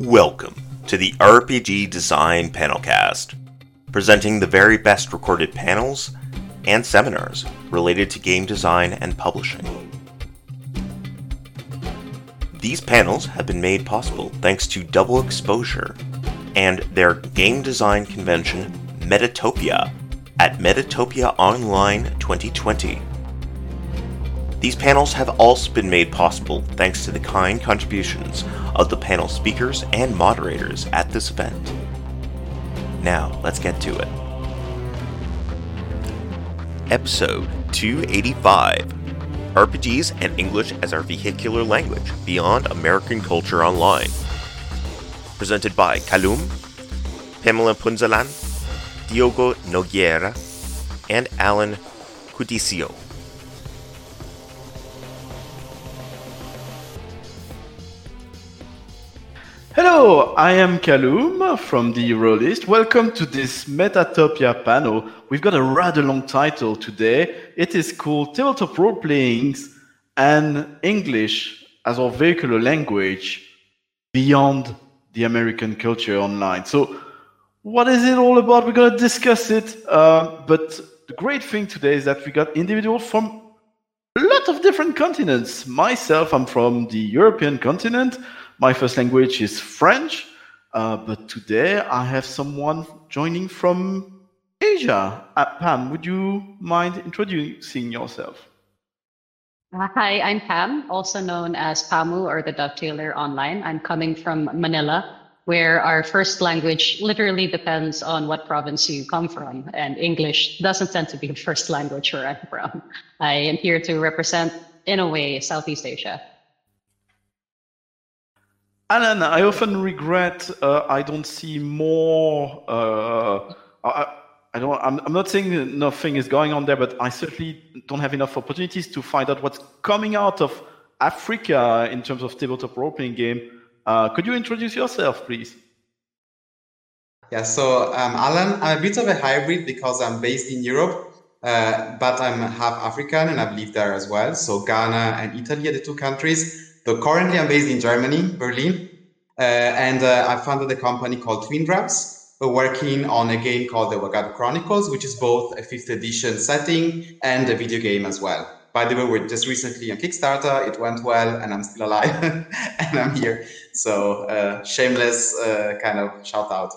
Welcome to the RPG Design Panelcast, presenting the very best recorded panels and seminars related to game design and publishing. These panels have been made possible thanks to Double Exposure and their game design convention Metatopia at Metatopia Online 2020. These panels have also been made possible thanks to the kind contributions of the panel speakers and moderators at this event. Now, let's get to it. Episode 285 RPGs and English as our vehicular language beyond American culture online. Presented by Kalum, Pamela Punzalan, Diogo Nogueira, and Alan Cudicio. Hello, I am Kalum from the Eurolist. Welcome to this Metatopia panel. We've got a rather long title today. It is called Tabletop Role Playings and English as our vehicular language beyond the American culture online. So, what is it all about? We're going to discuss it. Uh, but the great thing today is that we got individuals from a lot of different continents. Myself, I'm from the European continent. My first language is French, uh, but today I have someone joining from Asia. Uh, Pam, would you mind introducing yourself? Hi, I'm Pam, also known as Pamu or the Dovetailer online. I'm coming from Manila, where our first language literally depends on what province you come from, and English doesn't tend to be the first language where I'm from. I am here to represent, in a way, Southeast Asia. Alan, I often regret uh, I don't see more. Uh, I, I, don't. I'm, I'm, not saying nothing is going on there, but I certainly don't have enough opportunities to find out what's coming out of Africa in terms of tabletop role playing game. Uh, could you introduce yourself, please? Yeah, so um, Alan, I'm a bit of a hybrid because I'm based in Europe, uh, but I'm half African and I've lived there as well. So Ghana and Italy are the two countries. So currently I'm based in Germany, Berlin, uh, and uh, I founded a company called Twin Drops. We're working on a game called the Wagadu Chronicles, which is both a fifth edition setting and a video game as well. By the way, we're just recently on Kickstarter. It went well, and I'm still alive, and I'm here. So uh, shameless uh, kind of shout out.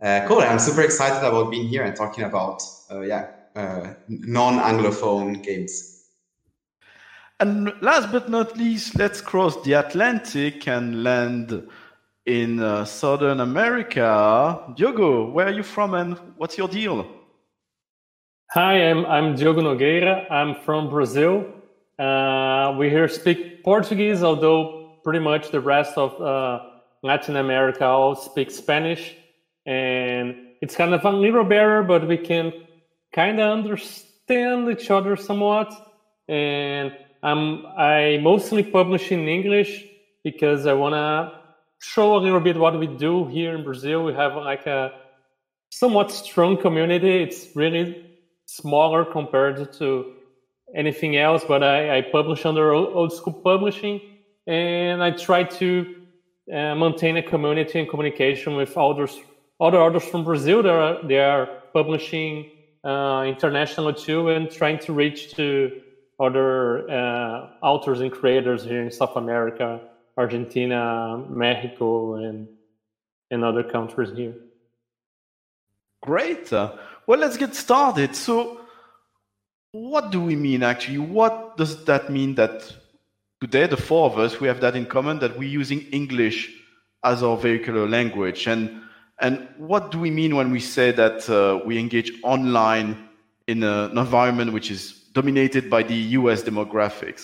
Uh, cool. I'm super excited about being here and talking about uh, yeah non-anglophone games. And last but not least, let's cross the Atlantic and land in uh, Southern America. Diogo, where are you from and what's your deal? Hi, I'm, I'm Diogo Nogueira. I'm from Brazil. Uh, we here speak Portuguese, although pretty much the rest of uh, Latin America all speak Spanish. And it's kind of a little barrier, but we can kind of understand each other somewhat. And um, I mostly publish in English because I want to show a little bit what we do here in Brazil. We have like a somewhat strong community. It's really smaller compared to anything else, but I, I publish under old school publishing and I try to uh, maintain a community and communication with others, other authors from Brazil that are, they are publishing uh, internationally too and trying to reach to other uh, authors and creators here in South America, Argentina, Mexico, and and other countries here. Great. Uh, well, let's get started. So, what do we mean actually? What does that mean that today, the four of us, we have that in common that we're using English as our vehicular language? And, and what do we mean when we say that uh, we engage online in a, an environment which is dominated by the US demographics.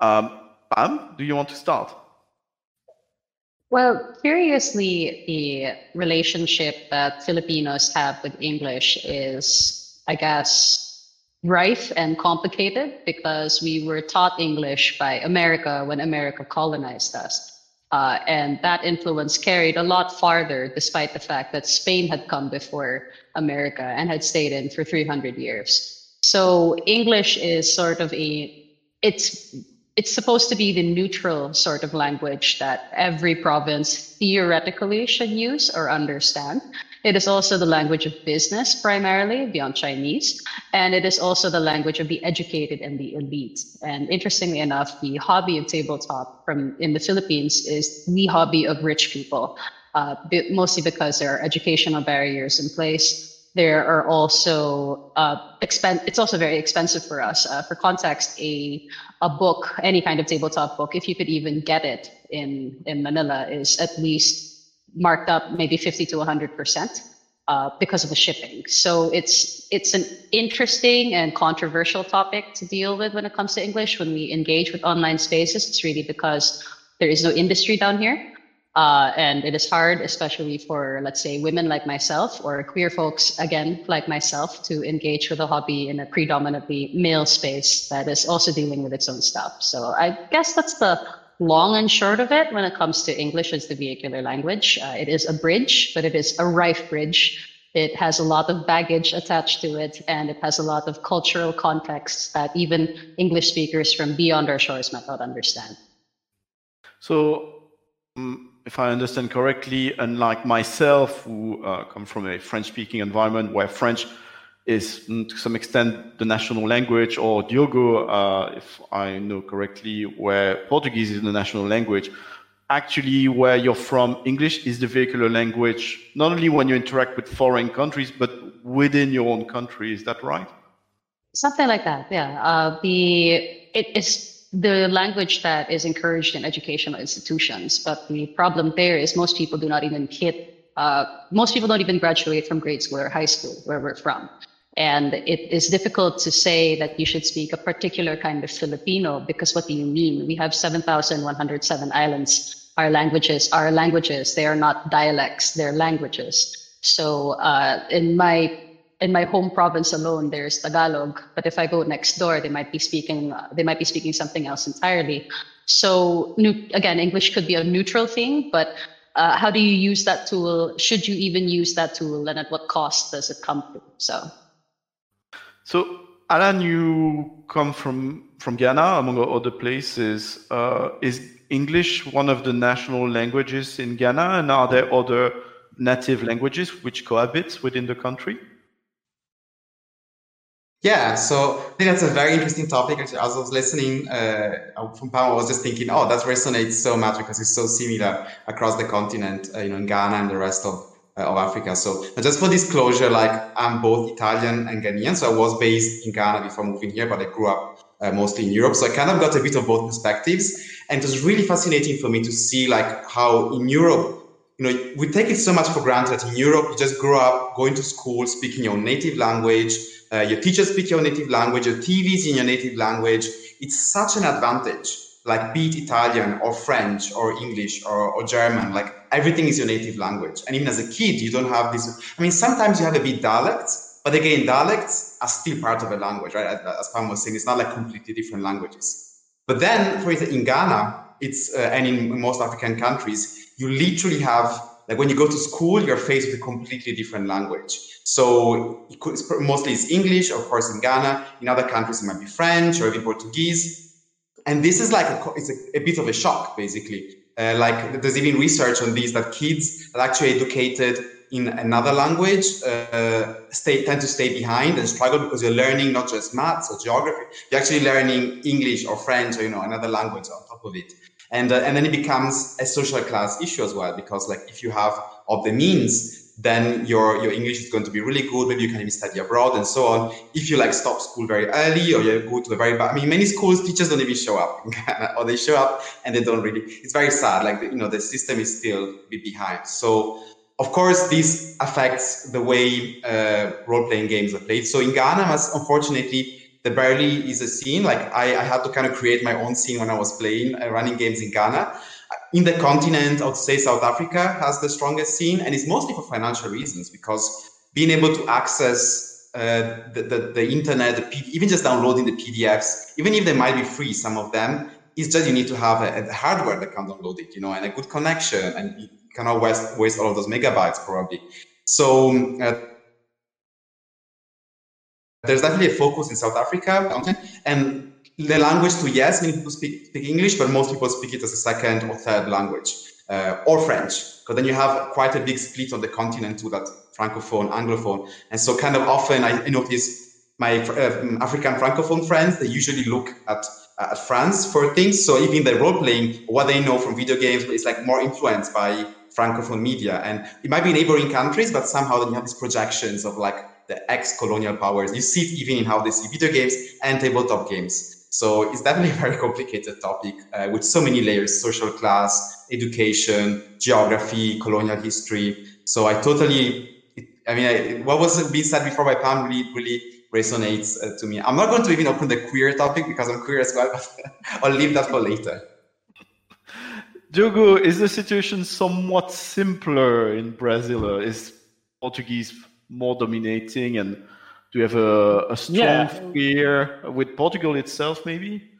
Um, Pam, do you want to start? Well, curiously, the relationship that Filipinos have with English is, I guess, rife and complicated because we were taught English by America when America colonized us. Uh, and that influence carried a lot farther, despite the fact that Spain had come before America and had stayed in for 300 years. So English is sort of a, it's it's supposed to be the neutral sort of language that every province theoretically should use or understand. It is also the language of business primarily beyond Chinese. And it is also the language of the educated and the elite. And interestingly enough, the hobby of tabletop from in the Philippines is the hobby of rich people, uh, mostly because there are educational barriers in place there are also uh, expen- it's also very expensive for us. Uh, for context, a a book, any kind of tabletop book, if you could even get it in in Manila, is at least marked up maybe fifty to hundred percent uh, because of the shipping. So it's it's an interesting and controversial topic to deal with when it comes to English. When we engage with online spaces, it's really because there is no industry down here. Uh, and it is hard, especially for, let's say, women like myself or queer folks, again, like myself, to engage with a hobby in a predominantly male space that is also dealing with its own stuff. So I guess that's the long and short of it when it comes to English as the vehicular language. Uh, it is a bridge, but it is a rife bridge. It has a lot of baggage attached to it, and it has a lot of cultural contexts that even English speakers from beyond our shores might not understand. So, um if I understand correctly, unlike myself, who uh, come from a French-speaking environment where French is mm, to some extent the national language, or Diogo, uh, if I know correctly, where Portuguese is the national language. Actually, where you're from, English is the vehicular language, not only when you interact with foreign countries, but within your own country. Is that right? Something like that, yeah. Uh, the it is the language that is encouraged in educational institutions. But the problem there is most people do not even hit, uh, most people don't even graduate from grade school or high school where we're from. And it is difficult to say that you should speak a particular kind of Filipino because what do you mean? We have 7,107 islands. Our languages are languages. They are not dialects, they're languages. So uh, in my in my home province alone, there's Tagalog. But if I go next door, they might be speaking they might be speaking something else entirely. So again, English could be a neutral thing, but uh, how do you use that tool? Should you even use that tool, and at what cost does it come to? So, so Alan, you come from from Ghana, among other places. Uh, is English one of the national languages in Ghana, and are there other native languages which cohabit within the country? Yeah, so I think that's a very interesting topic. As I was listening uh, from Pam, I was just thinking, oh, that resonates so much because it's so similar across the continent, uh, you know, in Ghana and the rest of, uh, of Africa. So just for disclosure, like I'm both Italian and Ghanaian. So I was based in Ghana before moving here, but I grew up uh, mostly in Europe. So I kind of got a bit of both perspectives. And it was really fascinating for me to see like how in Europe, you know, we take it so much for granted. In Europe, you just grow up going to school, speaking your native language, uh, your teachers speak your native language, your TV is in your native language. It's such an advantage, like be it Italian or French or English or, or German, like everything is your native language. And even as a kid, you don't have this. I mean, sometimes you have a bit dialects, but again, dialects are still part of a language, right? As Pam was saying, it's not like completely different languages. But then, for instance, in Ghana, it's uh, and in most African countries, you literally have like when you go to school, you're faced with a completely different language. So it could, mostly it's English, of course, in Ghana. In other countries, it might be French or even Portuguese. And this is like a, it's a, a bit of a shock, basically. Uh, like there's even research on this that kids that actually educated in another language uh, stay, tend to stay behind and struggle because you're learning not just maths or geography, you're actually learning English or French or you know another language on top of it and uh, and then it becomes a social class issue as well because like if you have of the means then your your english is going to be really good. Maybe you can even study abroad and so on. If you like stop school very early or you go to a very bad i mean many schools teachers don't even show up or they show up and they don't really it's very sad. Like you know the system is still behind. So of course, this affects the way uh, role-playing games are played. So in Ghana, unfortunately, there barely is a scene. Like I, I, had to kind of create my own scene when I was playing uh, running games in Ghana. In the continent, I would say South Africa has the strongest scene, and it's mostly for financial reasons because being able to access uh, the, the, the, internet, the even just downloading the PDFs, even if they might be free, some of them, it's just you need to have a, a hardware that can download it, you know, and a good connection, and you cannot waste, waste all of those megabytes probably. So uh, there's definitely a focus in South Africa, and the language to yes, many people speak, speak English, but most people speak it as a second or third language, uh, or French, because then you have quite a big split on the continent to that francophone, anglophone, and so kind of often I, I notice my uh, African francophone friends they usually look at at France for things. So even the role playing, what they know from video games is like more influenced by francophone media, and it might be neighboring countries, but somehow then you have these projections of like the ex-colonial powers. You see it even in how they see video games and tabletop games. So it's definitely a very complicated topic uh, with so many layers: social class, education, geography, colonial history. So I totally, I mean, I, what was being said before by Pam really, really resonates uh, to me. I'm not going to even open the queer topic because I'm queer as well, but I'll leave that for later. Diogo, is the situation somewhat simpler in Brazil? Is Portuguese more dominating and do you have a, a strong yeah. fear with Portugal itself, maybe?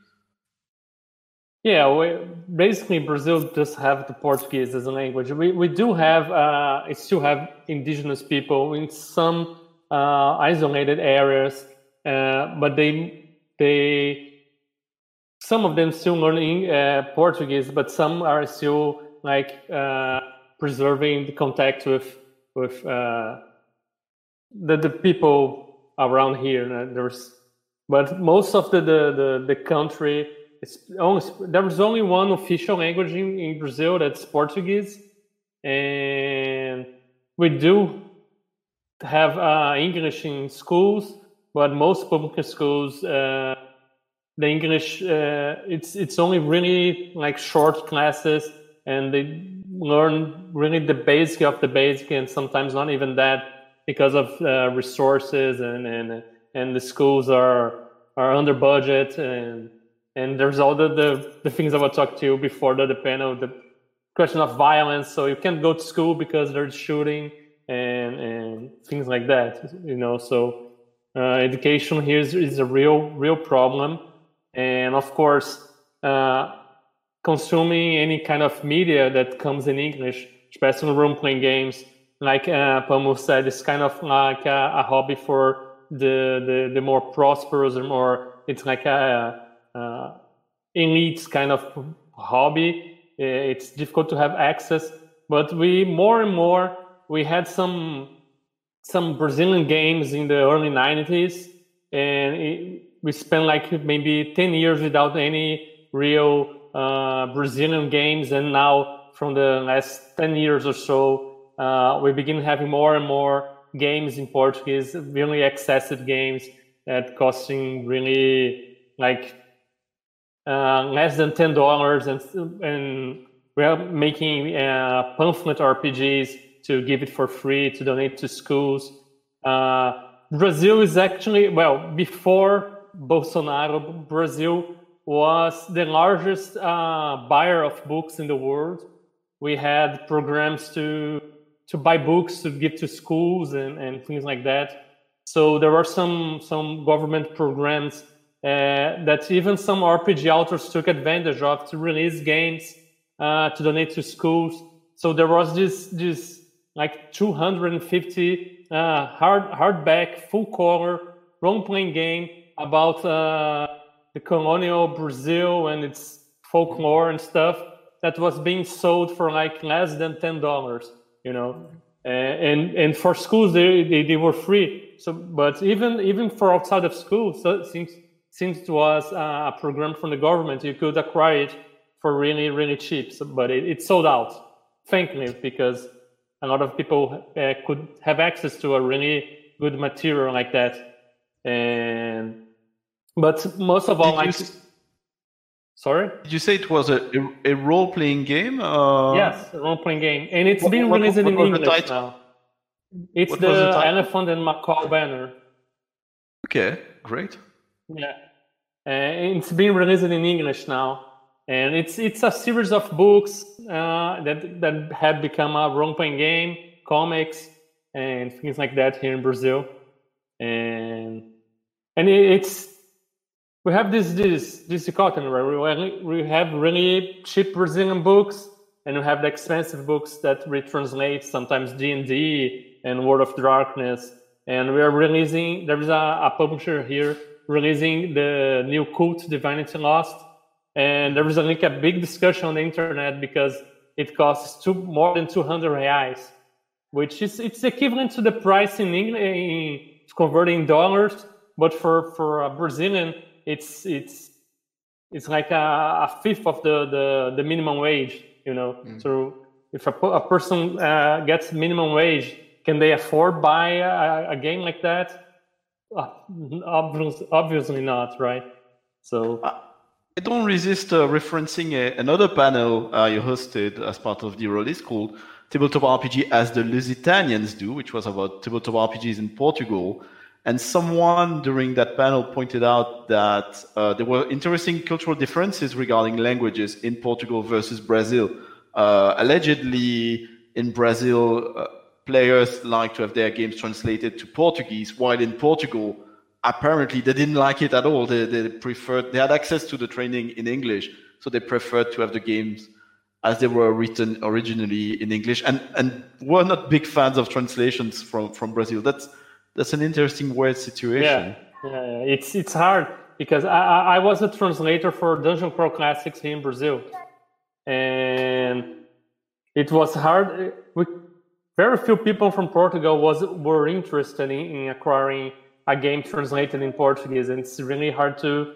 Yeah, we, basically Brazil just have the Portuguese as a language. We, we do have, uh, it still have indigenous people in some uh, isolated areas, uh, but they, they, some of them still learning uh, Portuguese, but some are still like uh, preserving the contact with, with uh, the, the people around here. There's, but most of the, the, the, the country it's only, there's only one official language in, in Brazil that's Portuguese, and we do have uh, English in schools, but most public schools, uh, the English uh, it's it's only really like short classes, and they learn really the basic of the basic, and sometimes not even that because of uh, resources and and and the schools are are under budget and and there's all the, the, the things I will talk to you before the, the panel, the question of violence. So you can't go to school because there's shooting and, and things like that, you know. So uh, education here is, is, a real, real problem. And of course, uh, consuming any kind of media that comes in English, especially role-playing games, like uh, Pamu said, it's kind of like a, a hobby for the, the, the more prosperous or more, it's like a, uh, elite kind of hobby. Uh, it's difficult to have access, but we more and more we had some some Brazilian games in the early 90s, and it, we spent like maybe 10 years without any real uh, Brazilian games, and now from the last 10 years or so, uh, we begin having more and more games in Portuguese, really excessive games that costing really like uh, less than ten dollars, and and we are making uh, pamphlet RPGs to give it for free to donate to schools. Uh, Brazil is actually well before Bolsonaro. Brazil was the largest uh, buyer of books in the world. We had programs to to buy books to give to schools and, and things like that. So there were some some government programs uh, that even some RPG authors took advantage of to release games uh, to donate to schools. So there was this this like 250 uh, hard hardback full color role playing game about uh, the colonial Brazil and its folklore and stuff that was being sold for like less than ten dollars. You know, uh, and and for schools they, they, they were free. So, but even even for outside of school, so it seems since it was a program from the government, you could acquire it for really, really cheap. So, but it, it, sold out, thankfully, because a lot of people uh, could have access to a really good material like that. And but most of all, like, sorry, did you say it was a, a, a role playing game? Uh... Yes, a role playing game, and it's what, been released what, what in English now. It's the, the Elephant and Macaw banner. Okay, great. Yeah, uh, it's been released in English now, and it's it's a series of books uh, that that have become a role-playing game, comics, and things like that here in Brazil, and and it's we have this this this dichotomy where we we have really cheap Brazilian books, and we have the expensive books that retranslate sometimes D and D and World of Darkness, and we are releasing. There is a, a publisher here releasing the new Kult Divinity Lost, and there is was like a big discussion on the internet because it costs two, more than 200 reais, which is it's equivalent to the price in England in, converting dollars, but for for a Brazilian, it's it's it's like a, a fifth of the, the the minimum wage. You know, mm. so if a, a person uh, gets minimum wage, can they afford buy a, a game like that? Uh, obviously, obviously not, right? So. I don't resist uh, referencing a, another panel uh, you hosted as part of the release called Tabletop RPG as the Lusitanians do, which was about tabletop RPGs in Portugal. And someone during that panel pointed out that uh, there were interesting cultural differences regarding languages in Portugal versus Brazil. Uh, allegedly, in Brazil, uh, players like to have their games translated to Portuguese, while in Portugal, apparently they didn't like it at all. They, they preferred, they had access to the training in English, so they preferred to have the games as they were written originally in English, and and were not big fans of translations from from Brazil. That's that's an interesting weird situation. Yeah, yeah, it's it's hard because I I was a translator for Dungeon Crawl Classics here in Brazil, and it was hard. We, very few people from Portugal was were interested in, in acquiring a game translated in Portuguese, and it's really hard to.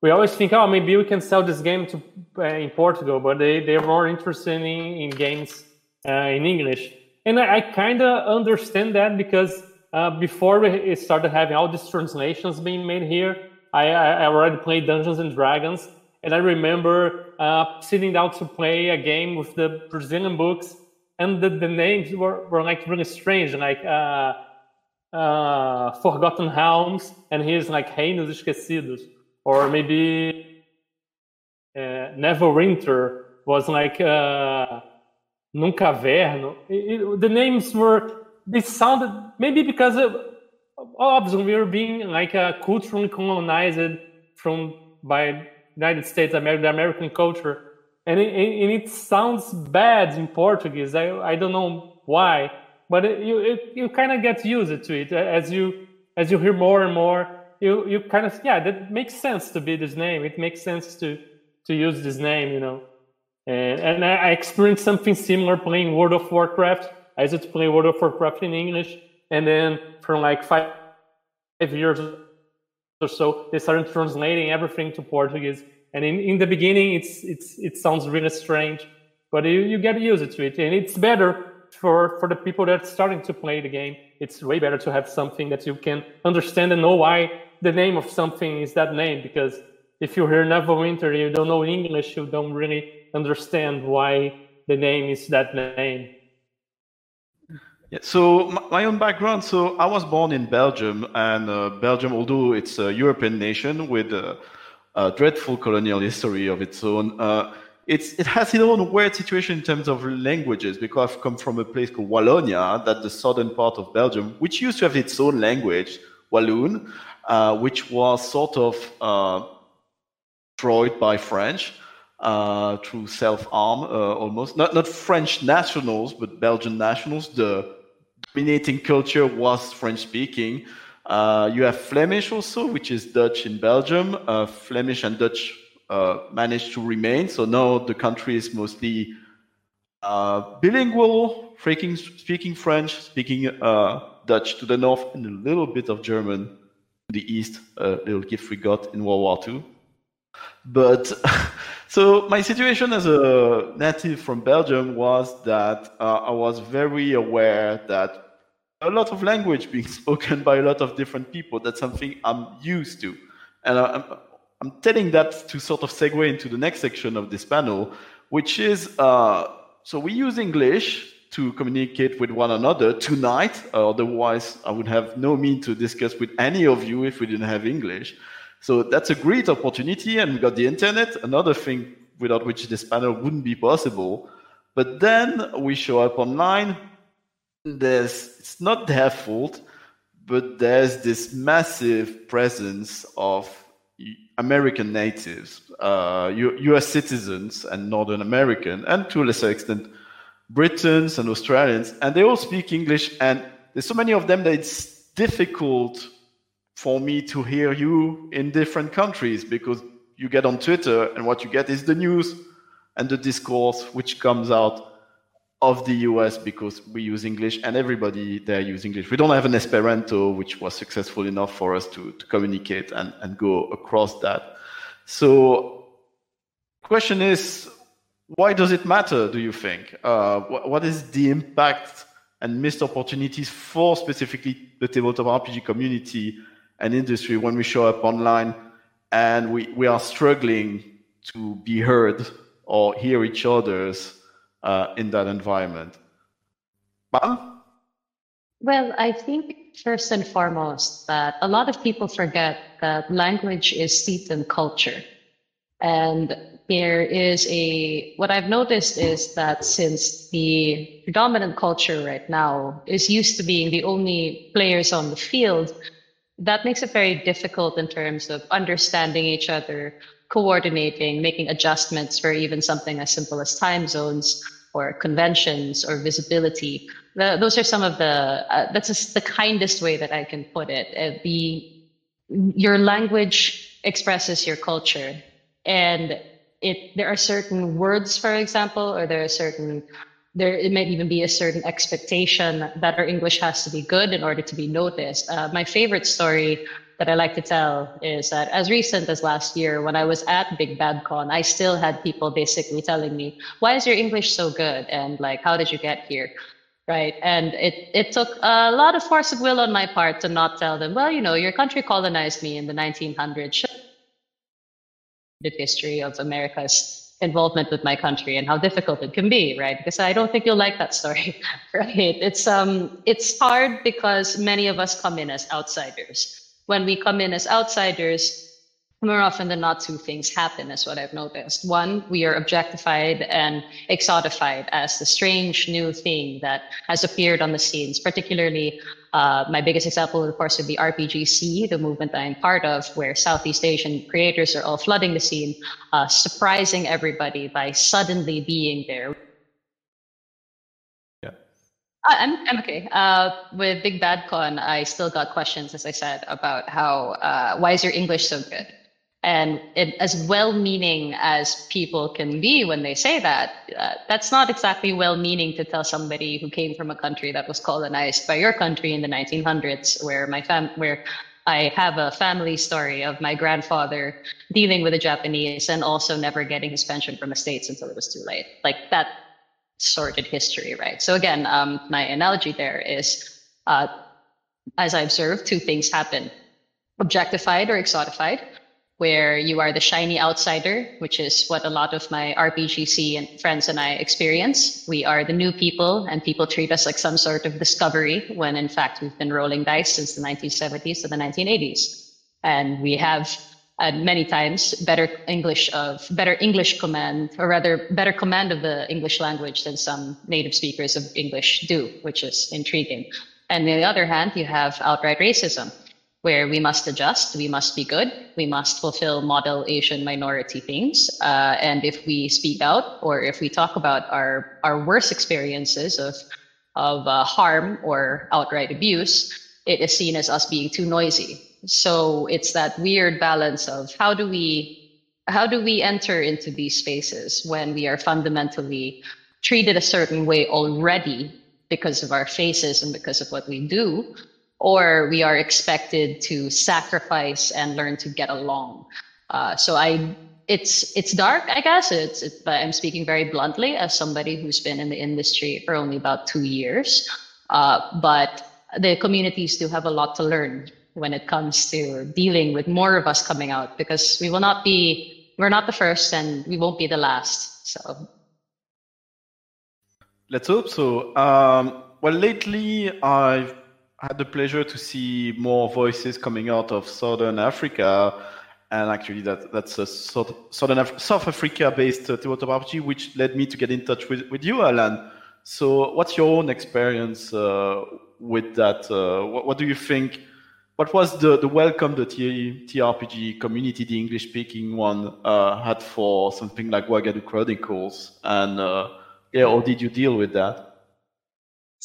We always think, oh, maybe we can sell this game to uh, in Portugal, but they they're more interested in, in games uh, in English, and I, I kind of understand that because uh, before we started having all these translations being made here, I, I already played Dungeons and Dragons, and I remember uh, sitting down to play a game with the Brazilian books, and the, the names were, were like really strange, like uh, uh, Forgotten Realms, and here's like Reinos Esquecidos, or maybe uh, Neverwinter was like Nunca Verno. The names were they sounded maybe because of, obviously we were being like uh, culturally colonized from by United States, America, American culture, and it, and it sounds bad in Portuguese. I I don't know why, but it, you it, you kind of get used to it as you as you hear more and more. You you kind of yeah that makes sense to be this name. It makes sense to to use this name, you know. And and I experienced something similar playing World of Warcraft I used to play World of Warcraft in English, and then for like five years or so, they started translating everything to Portuguese. And in, in the beginning, it's it's it sounds really strange, but you, you get used to it, and it's better for for the people that are starting to play the game. It's way better to have something that you can understand and know why the name of something is that name. Because if you hear Neverwinter, you don't know English, you don't really understand why the name is that name. Yeah, so my own background. So I was born in Belgium, and uh, Belgium, although it's a European nation with a, a dreadful colonial history of its own, uh, it's it has its own weird situation in terms of languages. Because I've come from a place called Wallonia, that's the southern part of Belgium, which used to have its own language, Walloon, uh, which was sort of uh, destroyed by French. Uh, through self-harm, uh, almost not not French nationals, but Belgian nationals. The dominating culture was French speaking. Uh, you have Flemish also, which is Dutch in Belgium. Uh, Flemish and Dutch uh, managed to remain. So now the country is mostly uh, bilingual, speaking, speaking French, speaking uh, Dutch to the north, and a little bit of German to the east, a little gift we got in World War II. But so my situation as a native from Belgium was that uh, I was very aware that a lot of language being spoken by a lot of different people. That's something I'm used to. And I'm, I'm telling that to sort of segue into the next section of this panel, which is uh, so we use English to communicate with one another tonight. Otherwise, I would have no mean to discuss with any of you if we didn't have English. So that's a great opportunity. And we got the internet, another thing without which this panel wouldn't be possible. But then we show up online there's it's not their fault, but there's this massive presence of American natives, uh, U.S. citizens, and Northern American, and to a lesser extent, Britons and Australians, and they all speak English. And there's so many of them that it's difficult for me to hear you in different countries because you get on Twitter and what you get is the news and the discourse which comes out of the US because we use English and everybody there use English. We don't have an Esperanto which was successful enough for us to, to communicate and, and go across that. So question is, why does it matter, do you think? Uh, what, what is the impact and missed opportunities for specifically the tabletop RPG community and industry when we show up online and we, we are struggling to be heard or hear each other's uh, in that environment. Well, I think first and foremost that a lot of people forget that language is steeped in culture. And there is a, what I've noticed is that since the predominant culture right now is used to being the only players on the field, that makes it very difficult in terms of understanding each other, coordinating, making adjustments for even something as simple as time zones or conventions or visibility. The, those are some of the, uh, that's just the kindest way that I can put it. Uh, the, your language expresses your culture and it, there are certain words, for example, or there are certain there it might even be a certain expectation that our English has to be good in order to be noticed. Uh, my favorite story that I like to tell is that as recent as last year, when I was at Big Bad Con, I still had people basically telling me, "Why is your English so good?" and like, "How did you get here?" Right, and it it took a lot of force of will on my part to not tell them, "Well, you know, your country colonized me in the 1900s." The history of America's involvement with my country and how difficult it can be, right? Because I don't think you'll like that story, right? It's um it's hard because many of us come in as outsiders. When we come in as outsiders, more often than not, two things happen, is what I've noticed. One, we are objectified and exotified as the strange new thing that has appeared on the scenes, particularly uh, my biggest example, of course, would be RPGSEA, the movement that I'm part of, where Southeast Asian creators are all flooding the scene, uh, surprising everybody by suddenly being there. Yeah. I'm, I'm okay. Uh, with Big Bad Con, I still got questions, as I said, about how, uh, why is your English so good? And it, as well meaning as people can be when they say that, uh, that's not exactly well meaning to tell somebody who came from a country that was colonized by your country in the 1900s, where my fam, where I have a family story of my grandfather dealing with the Japanese and also never getting his pension from the States until it was too late. Like that sordid history, right? So again, um, my analogy there is, uh, as I observed, two things happen: objectified or exotified where you are the shiny outsider, which is what a lot of my RPGSEA and friends and I experience. We are the new people, and people treat us like some sort of discovery when in fact we've been rolling dice since the 1970s to the 1980s. And we have uh, many times better English of better English command, or rather better command of the English language than some native speakers of English do, which is intriguing. And on the other hand, you have outright racism where we must adjust, we must be good, we must fulfill model Asian minority things. Uh, and if we speak out or if we talk about our, our worst experiences of, of uh, harm or outright abuse, it is seen as us being too noisy. So it's that weird balance of how do we how do we enter into these spaces when we are fundamentally treated a certain way already because of our faces and because of what we do or we are expected to sacrifice and learn to get along. Uh, so I, it's it's dark, I guess. It's, it, but I'm speaking very bluntly as somebody who's been in the industry for only about two years. Uh, but the communities do have a lot to learn when it comes to dealing with more of us coming out because we will not be we're not the first and we won't be the last. So let's hope so. Um, well, lately I've had the pleasure to see more voices coming out of Southern Africa, and actually that that's a South, Southern Af- South Africa-based uh, RPG, which led me to get in touch with, with you, Alan. So, what's your own experience uh, with that? Uh, what, what, do you think? What was the, the welcome the TRPG community, the English-speaking one, uh, had for something like Wagadu Chronicles? And uh, yeah, how did you deal with that?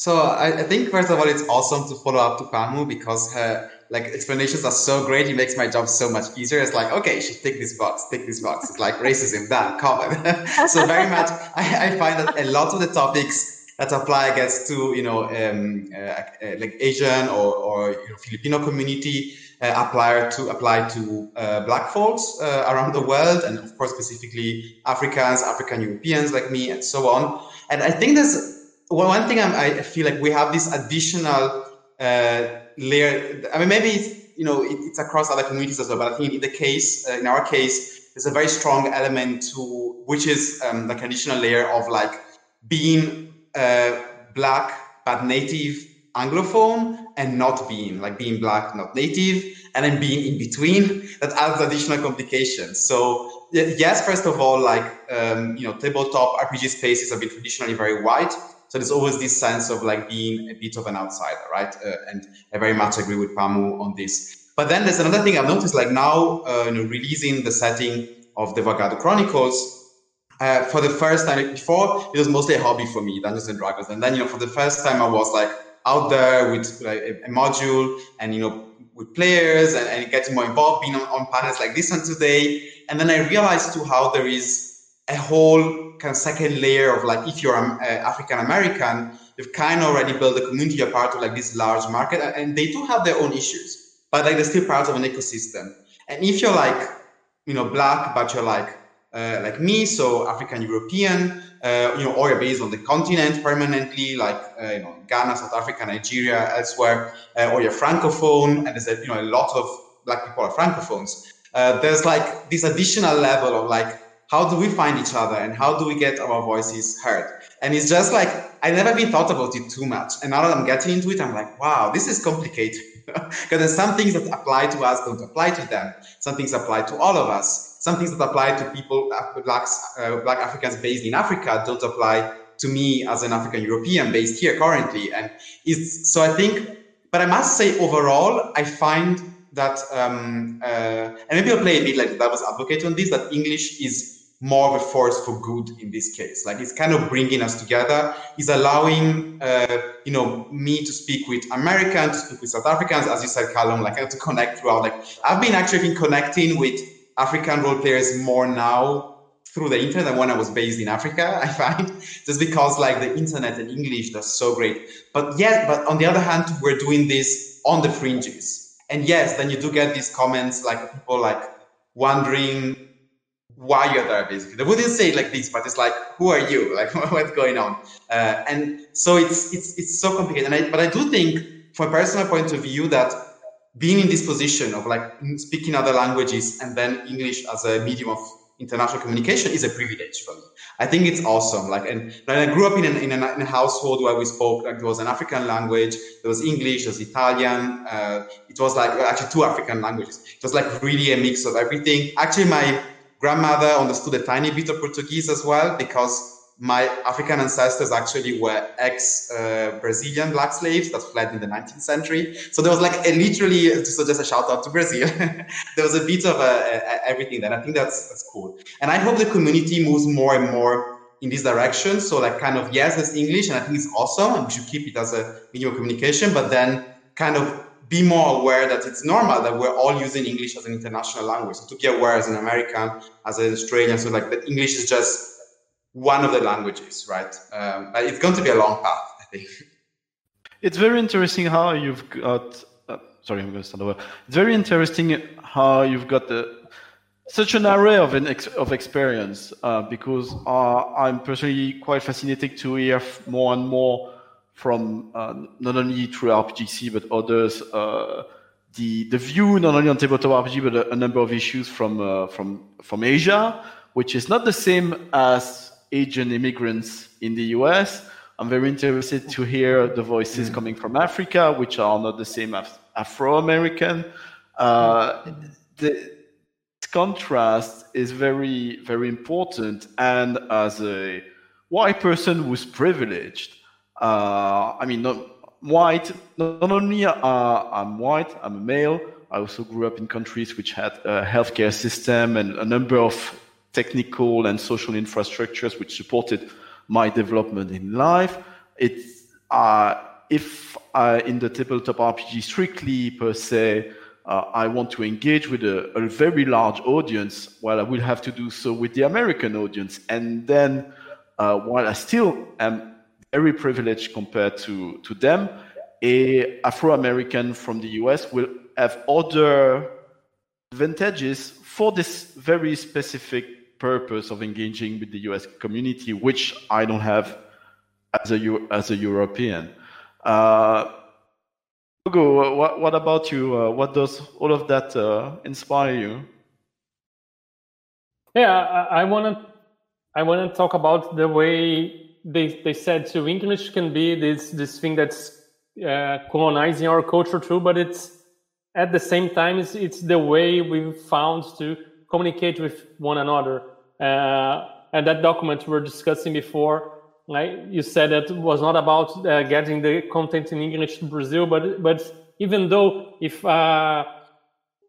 So I, I, think first of all, it's awesome to follow up to Pamu because her, like explanations are so great. It makes my job so much easier. It's like, okay, she tick this box, tick this box. It's like racism, done, covered. so very much, I, I, find that a lot of the topics that apply, guess, to you know um, uh, uh, like Asian or, or you know, Filipino community uh, apply to apply to uh, black folks uh, around the world, and of course specifically Africans, African Europeans like me, and so on. And I think there's one thing I'm, i feel like we have this additional uh, layer. I mean, maybe it's, you know it, it's across other communities as well, but I think in the case, uh, in our case, there's a very strong element to which is um, like additional layer of like being uh, black but native anglophone and not being like being black not native and then being in between that adds additional complications so yes first of all like um, you know tabletop rpg spaces have been traditionally very white so there's always this sense of like being a bit of an outsider, right? Uh, and I very much agree with Pamu on this. But then there's another thing I've noticed, like now, uh, you know, releasing the setting of the Wagadu Chronicles, uh, for the first time, before it was mostly a hobby for me, Dungeons and Dragons. And then, you know, for the first time, I was like out there with like, a, a module and, you know, with players and, and getting more involved, being on, on panels like this one today. And then I realized too how there is a whole kind of second layer of like if you're um, uh, African American, you've kind of already built a community, you're part of like this large market, and they do have their own issues, but like they're still part of an ecosystem. And if you're like, you know, black, but you're like uh, like me, so African European, uh, you know, or you're based on the continent permanently, like uh, you know, Ghana, South Africa, Nigeria, elsewhere, uh, or you're francophone, and there's a, you know a lot of black people are francophones. Uh, there's like this additional level of like how do we find each other and how do we get our voices heard? And it's just like, I never been thought about it too much. And now that I'm getting into it, I'm like, wow, this is complicated. Because there's some things that apply to us don't apply to them. Some things apply to all of us. Some things that apply to people, uh, blacks, uh, black Africans based in Africa don't apply to me as an African European based here currently. And it's, so I think, but I must say overall, I find that, um, uh, and maybe I'll play a bit like that was advocate on this, that English is more of a force for good in this case. Like it's kind of bringing us together. It's allowing, uh, you know, me to speak with Americans, to speak with South Africans, as you said, Kalum, like I have to connect throughout. Like I've been actually been connecting with African role players more now through the internet than when I was based in Africa. I find just because like the internet and English that's so great. But yeah, but on the other hand, we're doing this on the fringes. And yes, then you do get these comments like people like wondering why you're there basically. They wouldn't say like this but it's like who are you? Like what's going on? Uh, and so it's it's it's so complicated. I, but i do think from a personal point of view that being in this position of like speaking other languages and then english as a medium of international communication is a privilege for me. I think it's awesome. Like and, i grew up in, an, in, a, in a household where we spoke like there was an african language there was english there was italian uh, it was like actually two african languages. It was like really a mix of everything. Actually my grandmother understood a tiny bit of Portuguese as well because my African ancestors actually were ex uh, Brazilian black slaves that fled in the 19th century. So there was like a, literally, so just a shout out to Brazil. there was a bit of a, a, everything there. I think that's that's cool. And I hope the community moves more and more in this direction. So like kind of yes, there's English, and I think it's awesome, and we should keep it as a medium of communication. But then kind of be more aware that it's normal that we're all using English as an international language. So to be aware as an American, as an Australian, so like that English is just one of the languages, right? Um, but it's going to be a long path, I think. It's very interesting how you've got. Uh, sorry, I'm going to start over. It's very interesting how you've got the, such an array of an ex, of experience uh, because uh, I'm personally quite fascinated to hear more and more from uh, not only through RPGSEA but others. Uh, the the view not only on tabletop RPG but a, a number of issues from uh, from from Asia, which is not the same as Asian immigrants in the US. I'm very interested to hear the voices mm. coming from Africa, which are not the same as Afro American. Uh, the contrast is very, very important. And as a white person who's privileged, uh, I mean, not white. Not only uh, I'm white, I'm a male. I also grew up in countries which had a healthcare system and a number of technical and social infrastructures which supported my development in life. It's uh, if I, in the tabletop RPG strictly per se, uh, I want to engage with a, a, very large audience, well, I will have to do so with the American audience. And then, uh, while I still am very privileged compared to, to them, a Afro-American from the US will have other advantages for this very specific purpose of engaging with the US community, which I don't have as a, as a European. Uh, Hugo, what, what about you? Uh, what does all of that uh, inspire you? Yeah, I want to I want to talk about the way they they said so English can be this this thing that's uh, colonizing our culture too, but it's at the same time it's, it's the way we've found to communicate with one another. Uh, and that document we were discussing before like you said that was not about uh, getting the content in english to brazil but but even though if uh,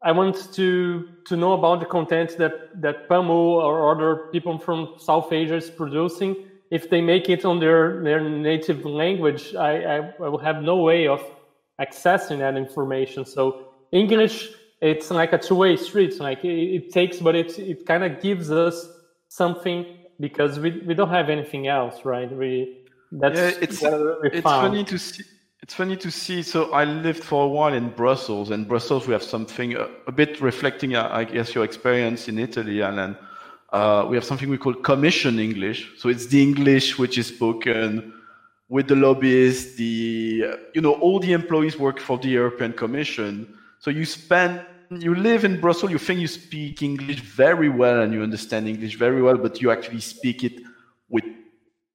i want to to know about the content that that pamu or other people from south asia is producing if they make it on their their native language i i, I will have no way of accessing that information so english it's like a two-way street like it, it takes but it it kind of gives us something because we, we don't have anything else, right? We that's yeah, it's it's funny to see. It's funny to see. So I lived for a while in Brussels, and Brussels we have something a, a bit reflecting, uh, I guess, your experience in Italy, and uh, we have something we call commission English. So it's the English which is spoken with the lobbyists, the you know all the employees work for the European Commission. So you spend you live in Brussels, you think you speak English very well and you understand English very well, but you actually speak it with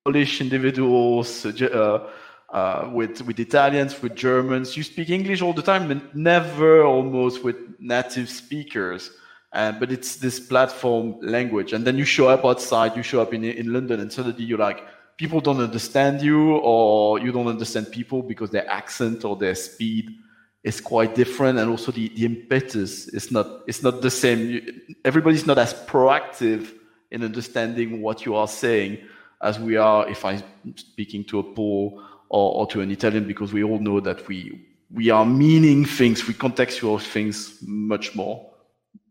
Polish individuals, uh, uh, with with Italians, with Germans. You speak English all the time, but never almost with native speakers. Uh, but it's this platform language, and then you show up outside. You show up in in London, and suddenly you're like, people don't understand you, or you don't understand people because their accent or their speed is quite different. And also the, the impetus is not it's not the same. You, everybody's not as proactive in understanding what you are saying as we are if i'm speaking to a pole or, or to an italian because we all know that we we are meaning things. We contextual things much more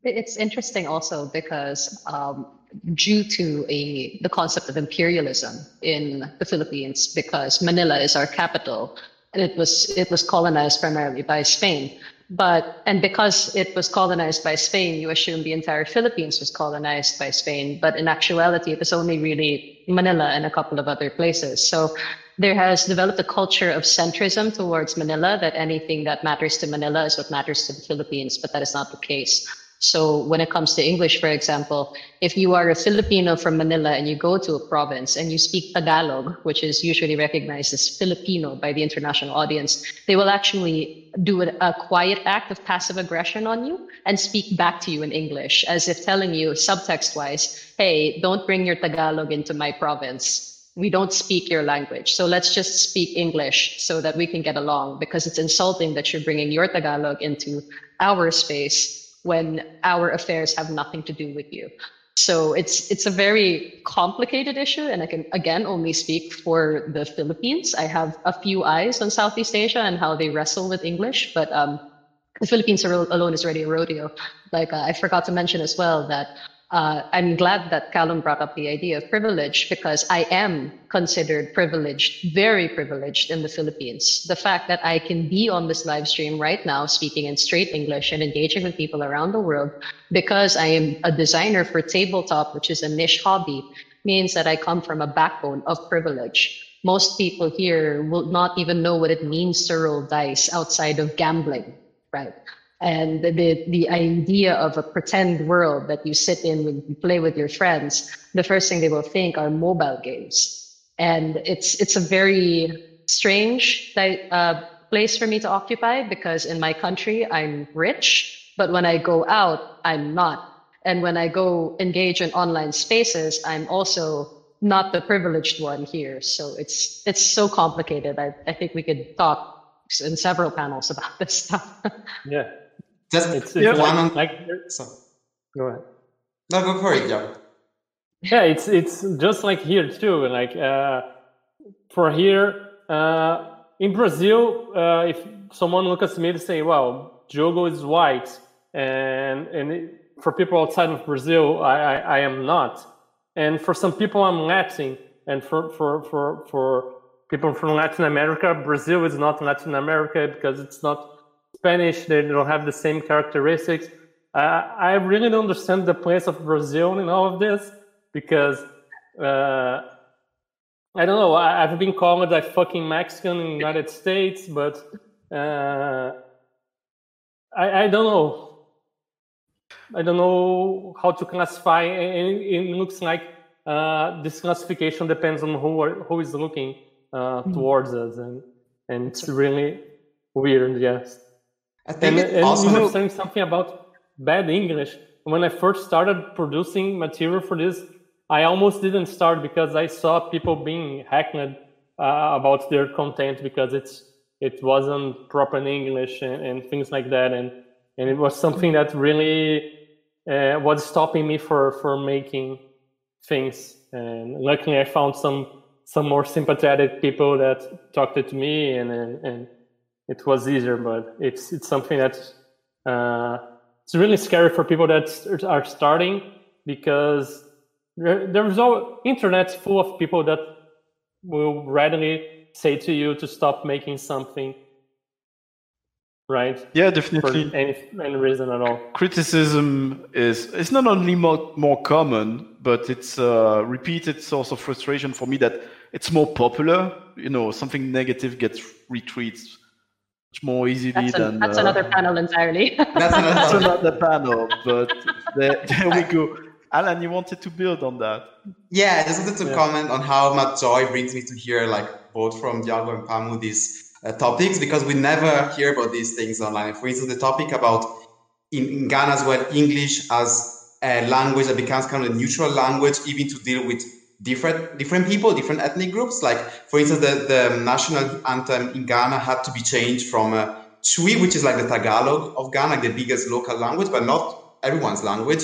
it's interesting also because um, due to a the concept of imperialism in the philippines because manila is our capital and it was it was colonized primarily by Spain. But and because it was colonized by Spain, you assume the entire Philippines was colonized by Spain. But in actuality, it was only really Manila and a couple of other places. So there has developed a culture of centrism towards Manila that anything that matters to Manila is what matters to the Philippines, but that is not the case. So when it comes to English, for example, if you are a Filipino from Manila and you go to a province and you speak Tagalog, which is usually recognized as Filipino by the international audience, they will actually do a, quiet act of passive aggression on you and speak back to you in English, as if telling you subtext wise, hey, don't bring your Tagalog into my province. We don't speak your language. So let's just speak English so that we can get along because it's insulting that you're bringing your Tagalog into our space when our affairs have nothing to do with you. So it's it's a very complicated issue, and I can again only speak for the Philippines. I have a few eyes on Southeast Asia and how they wrestle with English, but um, the Philippines alone is already a rodeo. Like uh, I forgot to mention as well that uh, I'm glad that Kalum brought up the idea of privilege because I am considered privileged, very privileged in the Philippines. The fact that I can be on this live stream right now, speaking in straight English and engaging with people around the world because I am a designer for tabletop, which is a niche hobby, means that I come from a backbone of privilege. Most people here will not even know what it means to roll dice outside of gambling, right? And the the idea of a pretend world that you sit in when you play with your friends the first thing they will think are mobile games. And it's it's a very strange uh, place for me to occupy because in my country i'm rich but when i go out i'm not. And when i go engage in online spaces i'm also not the privileged one here. So it's it's so complicated. I, I think we could talk in several panels about this stuff. Yeah just it's, it's one on like so. go ahead. No, go for it, yeah. Yeah, it's it's just like here too. Like uh, for here, uh, in Brazil, uh, if someone looks at me and say, "Well, Diogo is white," and and it, for people outside of Brazil, I, I, I am not, and for some people, I'm Latin, and for for for for people from Latin America, Brazil is not Latin America because it's not Spanish. They don't have the same characteristics. I really don't understand the place of Brazil in all of this because uh, I don't know. I, have been called a fucking Mexican in the United States, but uh, I, I don't know. I don't know how to classify, and it looks like uh, this classification depends on who are, who is looking uh, mm. towards us, and and it's really weird. Yes. I think and, and you were saying something about bad English. When I first started producing material for this, I almost didn't start because I saw people being heckled uh, about their content because it's it wasn't proper in English and, and, things like that, and and it was something that really uh, was stopping me for for making things. And luckily, I found some some more sympathetic people that talked to me, and and, and it was easier. But it's it's something that's uh, it's really scary for people that are starting because there, there's all internet full of people that will readily say to you to stop making something right? Yeah definitely. For any, any reason at all. Criticism is it's not only more, more common but it's a repeated source of frustration for me that it's more popular. You know something negative gets retweets much more easily that's, than that's uh, another panel entirely that's another, that's another panel but there, there we go Alan, you wanted to build on that. Yeah, I just wanted to yeah. comment on how much joy brings me to hear, like, both from Diogo and Pamu, these uh, topics, because we never hear about these things online. For instance, the topic about in, in Ghana as well, English as a language that becomes kind of a neutral language, even to deal with different different people, different ethnic groups. Like, for instance, the, the national anthem in Ghana had to be changed from uh, Twi, which is like the Tagalog of Ghana, the biggest local language, but not everyone's language,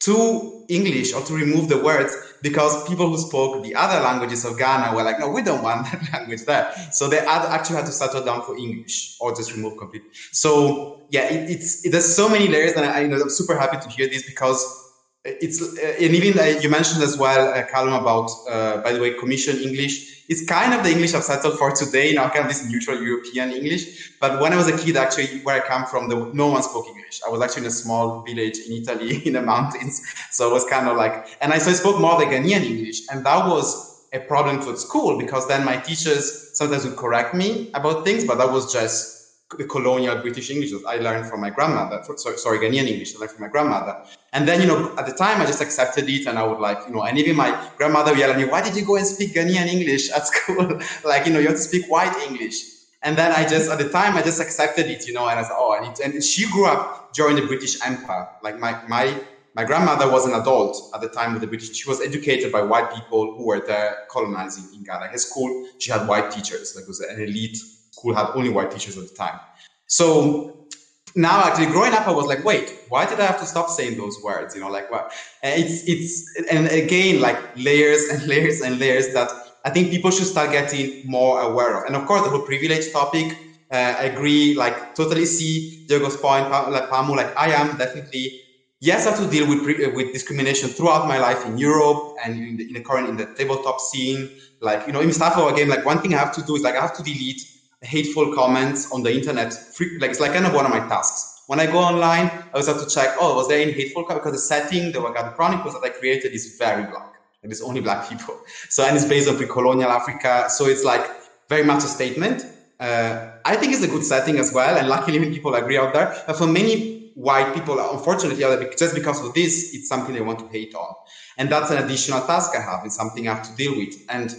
to English or to remove the words because people who spoke the other languages of Ghana were like, no, we don't want that language there. So they actually had to settle down for English or just remove completely. So yeah, it, it's it, there's so many layers, and I, you know, I'm super happy to hear this because it's uh, and even uh, you mentioned as well, uh, Kalum, about uh, by the way, Commission English. It's kind of the English I've settled for today, now kind of this neutral European English. But when I was a kid, actually, where I come from, the, no one spoke English. I was actually in a small village in Italy in the mountains, so it was kind of like, and I so I spoke more the Ghanaian English, and that was a problem for school because then my teachers sometimes would correct me about things, but that was just the colonial British English that I learned from my grandmother. Sorry, sorry, Ghanaian English I learned from my grandmother. And then, you know, at the time I just accepted it and I would like, you know, and even my grandmother would yell at me, why did you go and speak Ghanaian English at school? like, you know, you have to speak white English. And then I just, at the time, I just accepted it, you know, and I said, oh, I need to. And she grew up during the British Empire. Like my, my, my grandmother was an adult at the time of the British. She was educated by white people who were there colonizing in Ghana. Her school, she had white teachers. Like it was an elite school had only white teachers at the time. So now actually growing up, I was like, wait, why did I have to stop saying those words? You know, like what? It's it's and again like layers and layers and layers that I think people should start getting more aware of. And of course, the whole privilege topic. Uh, I agree, like totally see Diogo's point, like Pamu, like I am definitely yes, I have to deal with with discrimination throughout my life in Europe and in the, in the current in the tabletop scene. Like you know, in Mustafa again, like one thing I have to do is like I have to delete hateful comments on the internet. Like it's like kind of one of my tasks. When I go online, I always have to check, oh, was there any hateful? Because the setting, the Wagadu Chronicles that I created is very black. It is only black people. So, and it's based on pre-colonial Africa. So it's like very much a statement. Uh, I think it's a good setting as well. And luckily, many people agree out there. But for many white people, unfortunately, just because of this, it's something they want to hate on. And that's an additional task I have. It's something I have to deal with. And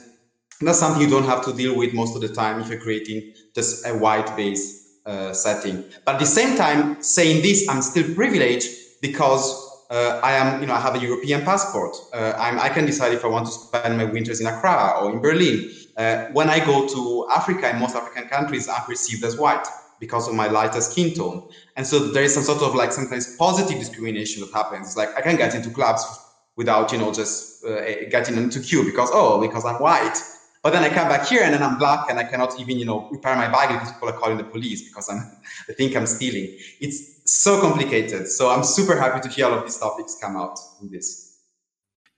that's something you don't have to deal with most of the time if you're creating just a white base uh, setting. But at the same time, saying this, I'm still privileged because uh, I am, you know, I have a European passport. Uh, i can decide if I want to spend my winters in Accra or in Berlin. Uh, when I go to Africa, in most African countries, I'm perceived as white because of my lighter skin tone. And so there is some sort of like sometimes positive discrimination that happens. It's like I can get into clubs without, you know, just uh, getting into queue because, oh, because I'm white But then I come back here and then I'm black and I cannot even, you know, repair my bike because people are calling the police because I'm, they think I'm stealing. It's so complicated. So I'm super happy to hear all of these topics come out in this.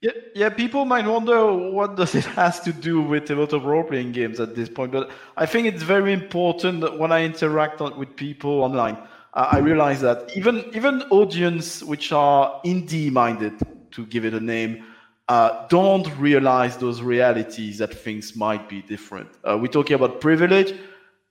Yeah, yeah. People might wonder what does it has to do with a lot of role-playing games at this point, but I think it's very important that when I interact with people online, I realize that even even audience which are indie-minded, to give it a name, uh, don't realize those realities that things might be different. Uh, we're talking about privilege.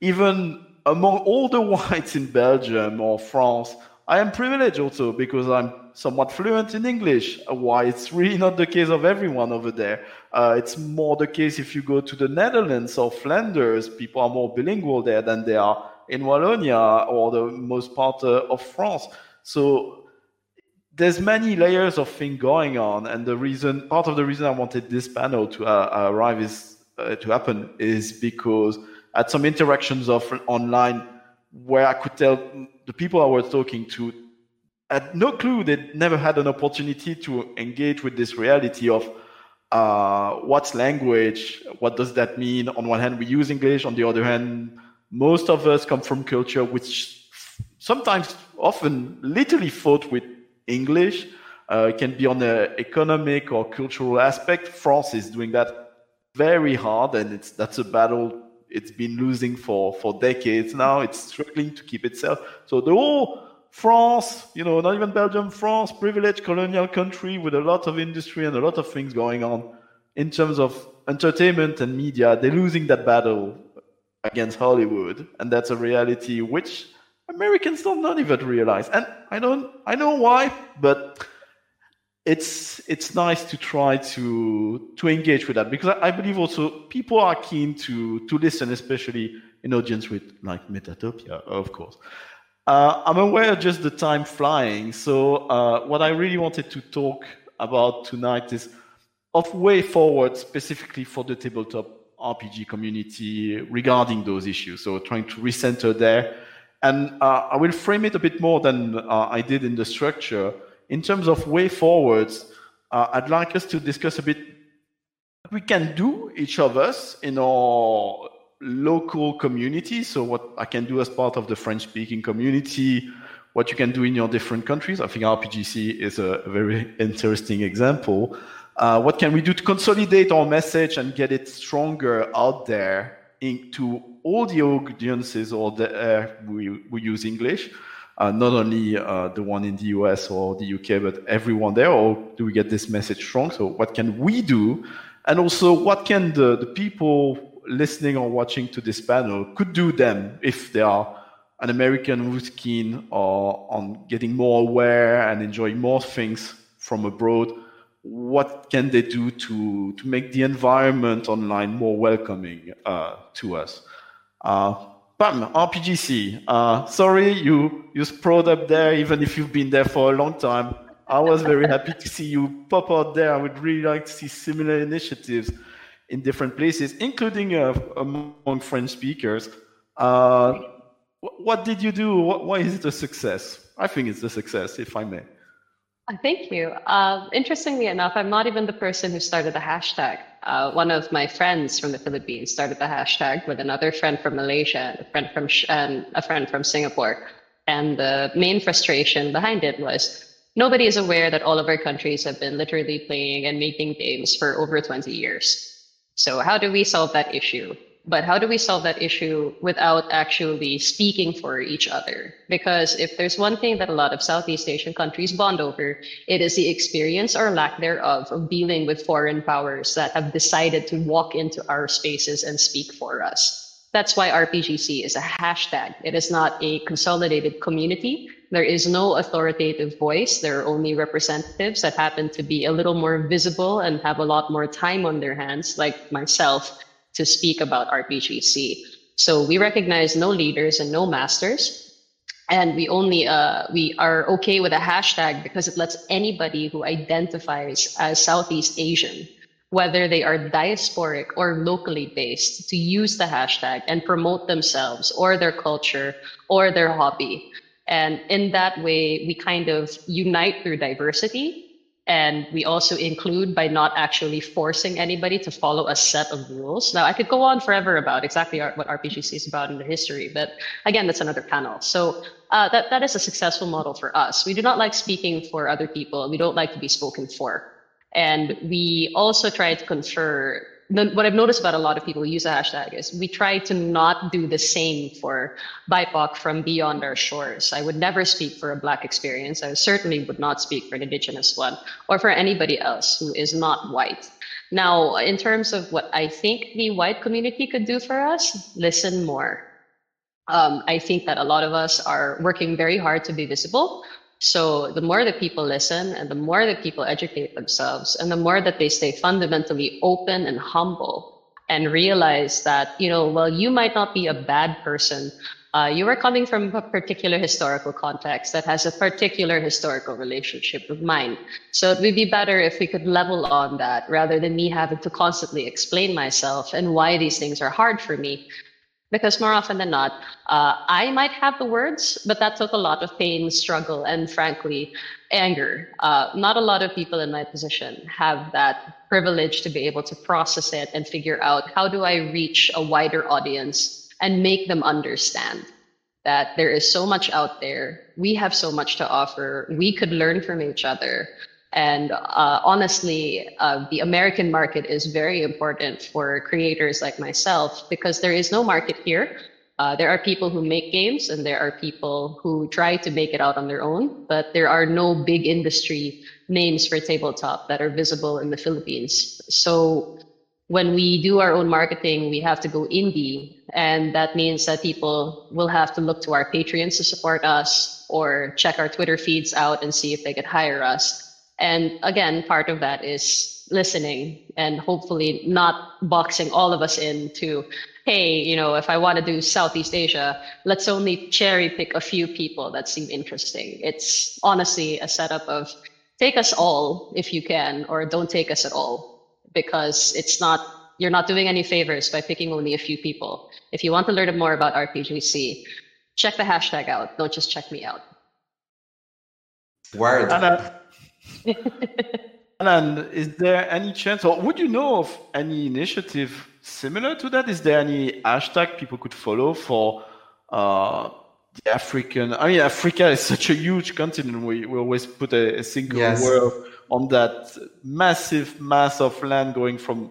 Even among all the whites in Belgium or France, I am privileged also because I'm somewhat fluent in English. Uh, why it's really not the case of everyone over there. Uh, it's more the case if you go to the Netherlands or Flanders, people are more bilingual there than they are in Wallonia or the most part uh, of France. So there's many layers of thing going on, and the reason, part of the reason I wanted this panel to uh, arrive is uh, to happen is because at some interactions of online where I could tell the people I was talking to had no clue they never had an opportunity to engage with this reality of uh, what's language, what does that mean? On one hand, we use English. On the other hand, most of us come from culture which sometimes, often, literally fought with English. Uh, it can be on an economic or cultural aspect. France is doing that very hard, and it's that's a battle it's been losing for for decades now. It's struggling to keep itself. So the whole France, you know, not even Belgium, France, privileged colonial country with a lot of industry and a lot of things going on in terms of entertainment and media. They're losing that battle against Hollywood, and that's a reality which Americans don't not even realize. And I don't I know why, but it's it's nice to try to to engage with that because I, I believe also people are keen to to listen, especially in audience with like Metatopia, of course. Uh, I'm aware just the time flying, so uh, what I really wanted to talk about tonight is of way forward specifically for the tabletop RPG community regarding those issues. So trying to recenter there and uh, I will frame it a bit more than uh, I did in the structure. In terms of way forwards, uh, I'd like us to discuss a bit what we can do, each of us, in our local community. So, what I can do as part of the French speaking community, what you can do in your different countries. I think RPGSEA is a very interesting example. Uh, what can we do to consolidate our message and get it stronger out there into all the audiences or the, uh, we, we use English, uh, not only uh, the one in the US or the UK, but everyone there, or do we get this message strong? So what can we do? And also what can the, the people listening or watching to this panel could do them if they are an American who's keen or on getting more aware and enjoying more things from abroad what can they do to to make the environment online more welcoming uh, to us? Uh, Pam, RPGSEA. Uh, sorry, you you sprawled up there, even if you've been there for a long time. I was very happy to see you pop out there. I would really like to see similar initiatives in different places, including uh, among French speakers. Uh, what did you do? Why is it a success? I think it's a success, if I may. Uh, thank you. Uh, interestingly enough, I'm not even the person who started the hashtag. Uh, one of my friends from the Philippines started the hashtag with another friend from Malaysia, a friend from and a friend from Singapore. And the main frustration behind it was nobody is aware that all of our countries have been literally playing and making games for over 20 years. So how do we solve that issue? But how do we solve that issue without actually speaking for each other? Because if there's one thing that a lot of Southeast Asian countries bond over, it is the experience or lack thereof of dealing with foreign powers that have decided to walk into our spaces and speak for us. That's why RPGSEA is a hashtag. It is not a consolidated community. There is no authoritative voice. There are only representatives that happen to be a little more visible and have a lot more time on their hands, like myself, to speak about RPGSEA. So we recognize no leaders and no masters. And we only uh, we are okay with a hashtag because it lets anybody who identifies as Southeast Asian, whether they are diasporic or locally based, to use the hashtag and promote themselves or their culture or their hobby. And in that way, we kind of unite through diversity and we also include by not actually forcing anybody to follow a set of rules. Now, I could go on forever about exactly what RPGSEA is about in the history, but again, that's another panel. So uh, that that is a successful model for us. We do not like speaking for other people. We don't like to be spoken for, and we also try to confer what I've noticed about a lot of people who use the hashtag is we try to not do the same for BIPOC from beyond our shores. I would never speak for a Black experience. I certainly would not speak for an Indigenous one or for anybody else who is not white. Now, in terms of what I think the white community could do for us, listen more. Um, I think that a lot of us are working very hard to be visible. So the more that people listen and the more that people educate themselves and the more that they stay fundamentally open and humble and realize that, you know, well, you might not be a bad person. Uh, you are coming from a particular historical context that has a particular historical relationship with mine. So it would be better if we could level on that rather than me having to constantly explain myself and why these things are hard for me because more often than not, uh, I might have the words, but that took a lot of pain, struggle, and frankly, anger. Uh, not a lot of people in my position have that privilege to be able to process it and figure out how do I reach a wider audience and make them understand that there is so much out there. We have so much to offer. We could learn from each other. And uh, honestly, uh, the American market is very important for creators like myself because there is no market here. Uh, there are people who make games and there are people who try to make it out on their own, but there are no big industry names for tabletop that are visible in the Philippines. So when we do our own marketing, we have to go indie. And that means that people will have to look to our Patreons to support us or check our Twitter feeds out and see if they could hire us. And again, part of that is listening and hopefully not boxing all of us into, hey, you know, if I want to do Southeast Asia, let's only cherry pick a few people that seem interesting. It's honestly a setup of take us all if you can, or don't take us at all, because it's not, you're not doing any favors by picking only a few people. If you want to learn more about RPGSEA, check the hashtag out. Don't just check me out. Word. and is there any chance, or would you know of any initiative similar to that? Is there any hashtag people could follow for uh, the African? I mean, Africa is such a huge continent. We, we always put a, a single yes. word on that massive mass of land going from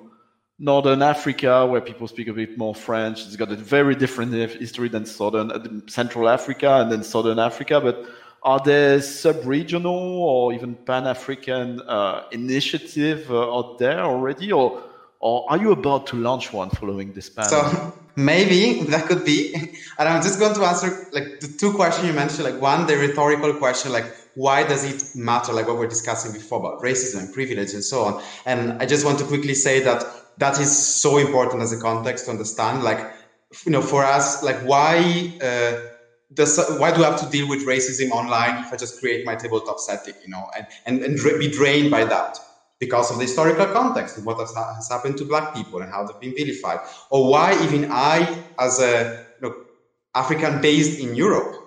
northern Africa, where people speak a bit more French. It's got a very different history than southern, uh, Central Africa, and then southern Africa, but are there sub-regional or even Pan-African uh, initiative uh, out there already, or or are you about to launch one following this panel? So maybe that could be. And I'm just going to answer like the two questions you mentioned. Like one, the rhetorical question, like why does it matter? Like what we we're discussing before about racism and privilege and so on. And I just want to quickly say that that is so important as a context to understand. Like you know, for us, like why. Uh, does, why do I have to deal with racism online if I just create my tabletop setting, you know, and, and, and be drained by that because of the historical context of what has, has happened to black people and how they've been vilified? Or why even I, as a you know, African based in Europe,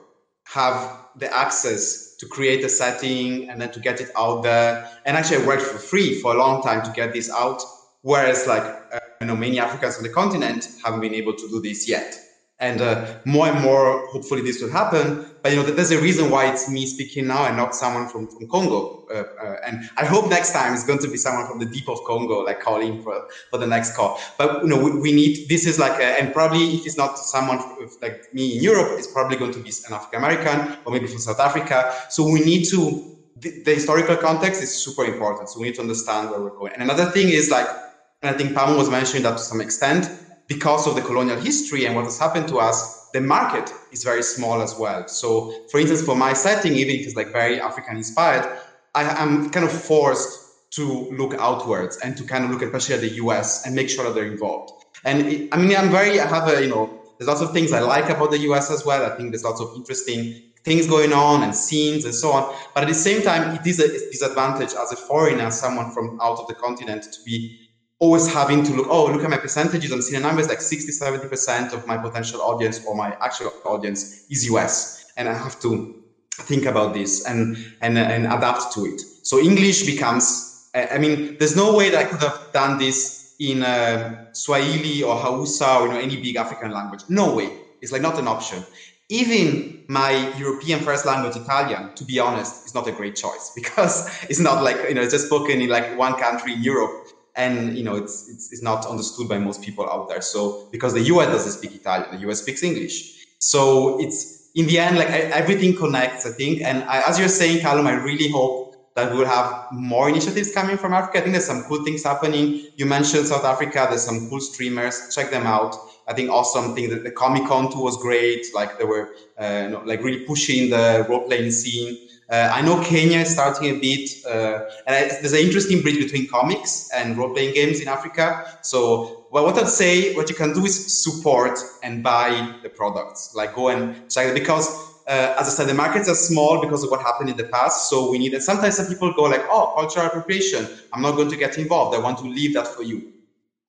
have the access to create a setting and then to get it out there. And actually, I worked for free for a long time to get this out, whereas like uh, you know many Africans on the continent haven't been able to do this yet and uh, more and more hopefully this will happen. But you know there's a reason why it's me speaking now and not someone from, from congo. Uh, uh, and i hope next time it's going to be someone from the deep of congo like calling for, for the next call. But you know we, we need this is like a, and probably if it's not someone like me in europe it's probably going to be an african american or maybe from south africa. So we need to the, the historical context is super important. So we need to understand where we're going. And another thing is like and i think Pamo was mentioning that to some extent because of the colonial history and what has happened to us, the market is very small as well. So, for instance, for my setting, even if it's like very African inspired, I, am kind of forced to look outwards and to kind of look especially at the US and make sure that they're involved. And it, I mean, I'm very, I have a, you know, there's lots of things I like about the US as well. I think there's lots of interesting things going on and scenes and so on. But at the same time, it is a disadvantage as a foreigner, someone from out of the continent, to be always having to look, oh, look at my percentages and see the numbers like 60, 70% of my potential audience or my actual audience is US. And I have to think about this and, and, and adapt to it. So English becomes, I mean, there's no way that I could have done this in uh, Swahili or Hausa or you know any big African language. No way. It's like not an option. Even my European first language, Italian, to be honest, is not a great choice because it's not like you know it's just spoken in like one country in Europe, and you know it's it's, it's not understood by most people out there. So because the US doesn't speak Italian, the US speaks English. So it's in the end like everything connects, I think. And I, as you're saying, Kalum, I really hope that we'll have more initiatives coming from Africa. I think there's some cool things happening. You mentioned South Africa. There's some cool streamers. Check them out. I think awesome thing that the Comic Con too was great. Like they were uh, you know, like really pushing the role playing scene. Uh, I know Kenya is starting a bit, uh, and I, there's an interesting bridge between comics and role playing games in Africa. So, well, what I'd say, what you can do is support and buy the products. Like go and check it because uh, as I said, the markets are small because of what happened in the past. So we need, and sometimes some people go like, oh, cultural appropriation. I'm not going to get involved. I want to leave that for you.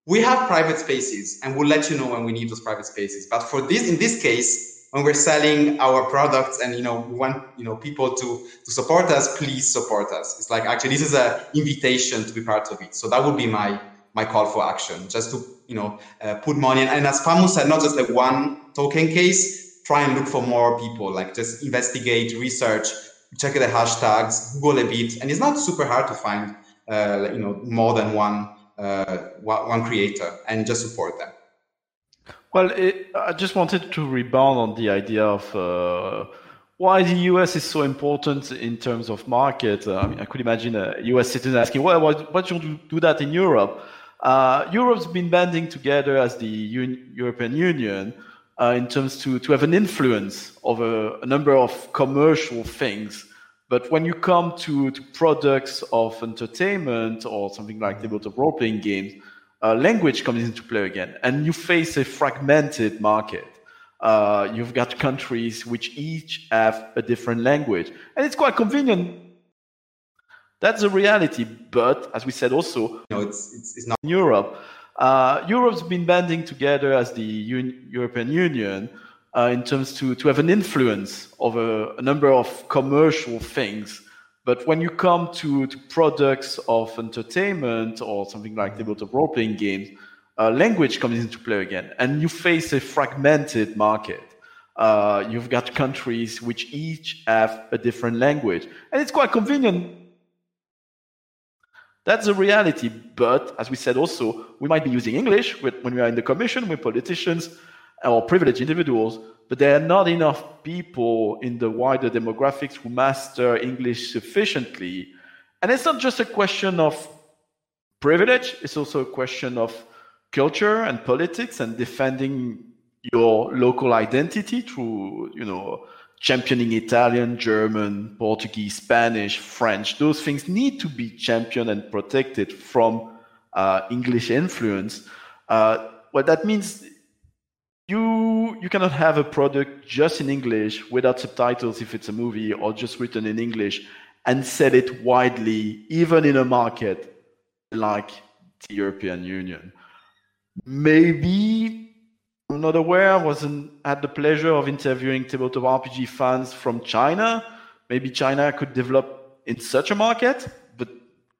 We have private spaces and we'll let you know when we need those private spaces. But for this, in this case, when we're selling our products and, you know, we want, you know, people to, to support us, please support us. It's like, actually, this is an invitation to be part of it. So that would be my, my call for action, just to, you know, uh, put money in. And as Famu said, not just like one token case, try and look for more people, like just investigate, research, check the hashtags, Google a bit, and it's not super hard to find, uh, you know, more than one uh, one creator and just support them. Well, it, I just wanted to rebound on the idea of uh, why the US is so important in terms of market. Uh, I, mean, I could imagine a US citizen asking, well, why, why don't you do that in Europe? Uh, Europe's been banding together as the Un- European Union uh, in terms to, to have an influence over a number of commercial things. But when you come to, to products of entertainment or something like tabletop role playing games, uh, language comes into play again, and you face a fragmented market. Uh, you've got countries which each have a different language, and it's quite convenient. That's a reality, but as we said, also, no, it's, it's, it's not in Europe. Uh, Europe's been banding together as the Un- European Union uh, in terms to, to have an influence over a number of commercial things. But when you come to, to products of entertainment or something like tabletop role playing games, uh, language comes into play again, and you face a fragmented market. Uh, you've got countries which each have a different language, and it's quite convenient that's the reality. But as we said also, we might be using English when we are in the commission with politicians or privileged individuals, but there are not enough people in the wider demographics who master English sufficiently. And it's not just a question of privilege, it's also a question of culture and politics and defending your local identity through, you know, championing Italian, German, Portuguese, Spanish, French. Those things need to be championed and protected from uh, English influence. Uh, well, that means you you cannot have a product just in English without subtitles if it's a movie or just written in English and sell it widely, even in a market like the European Union. Maybe I'm not aware. I wasn't had the pleasure of interviewing tabletop RPG fans from China. Maybe China could develop in such a market, but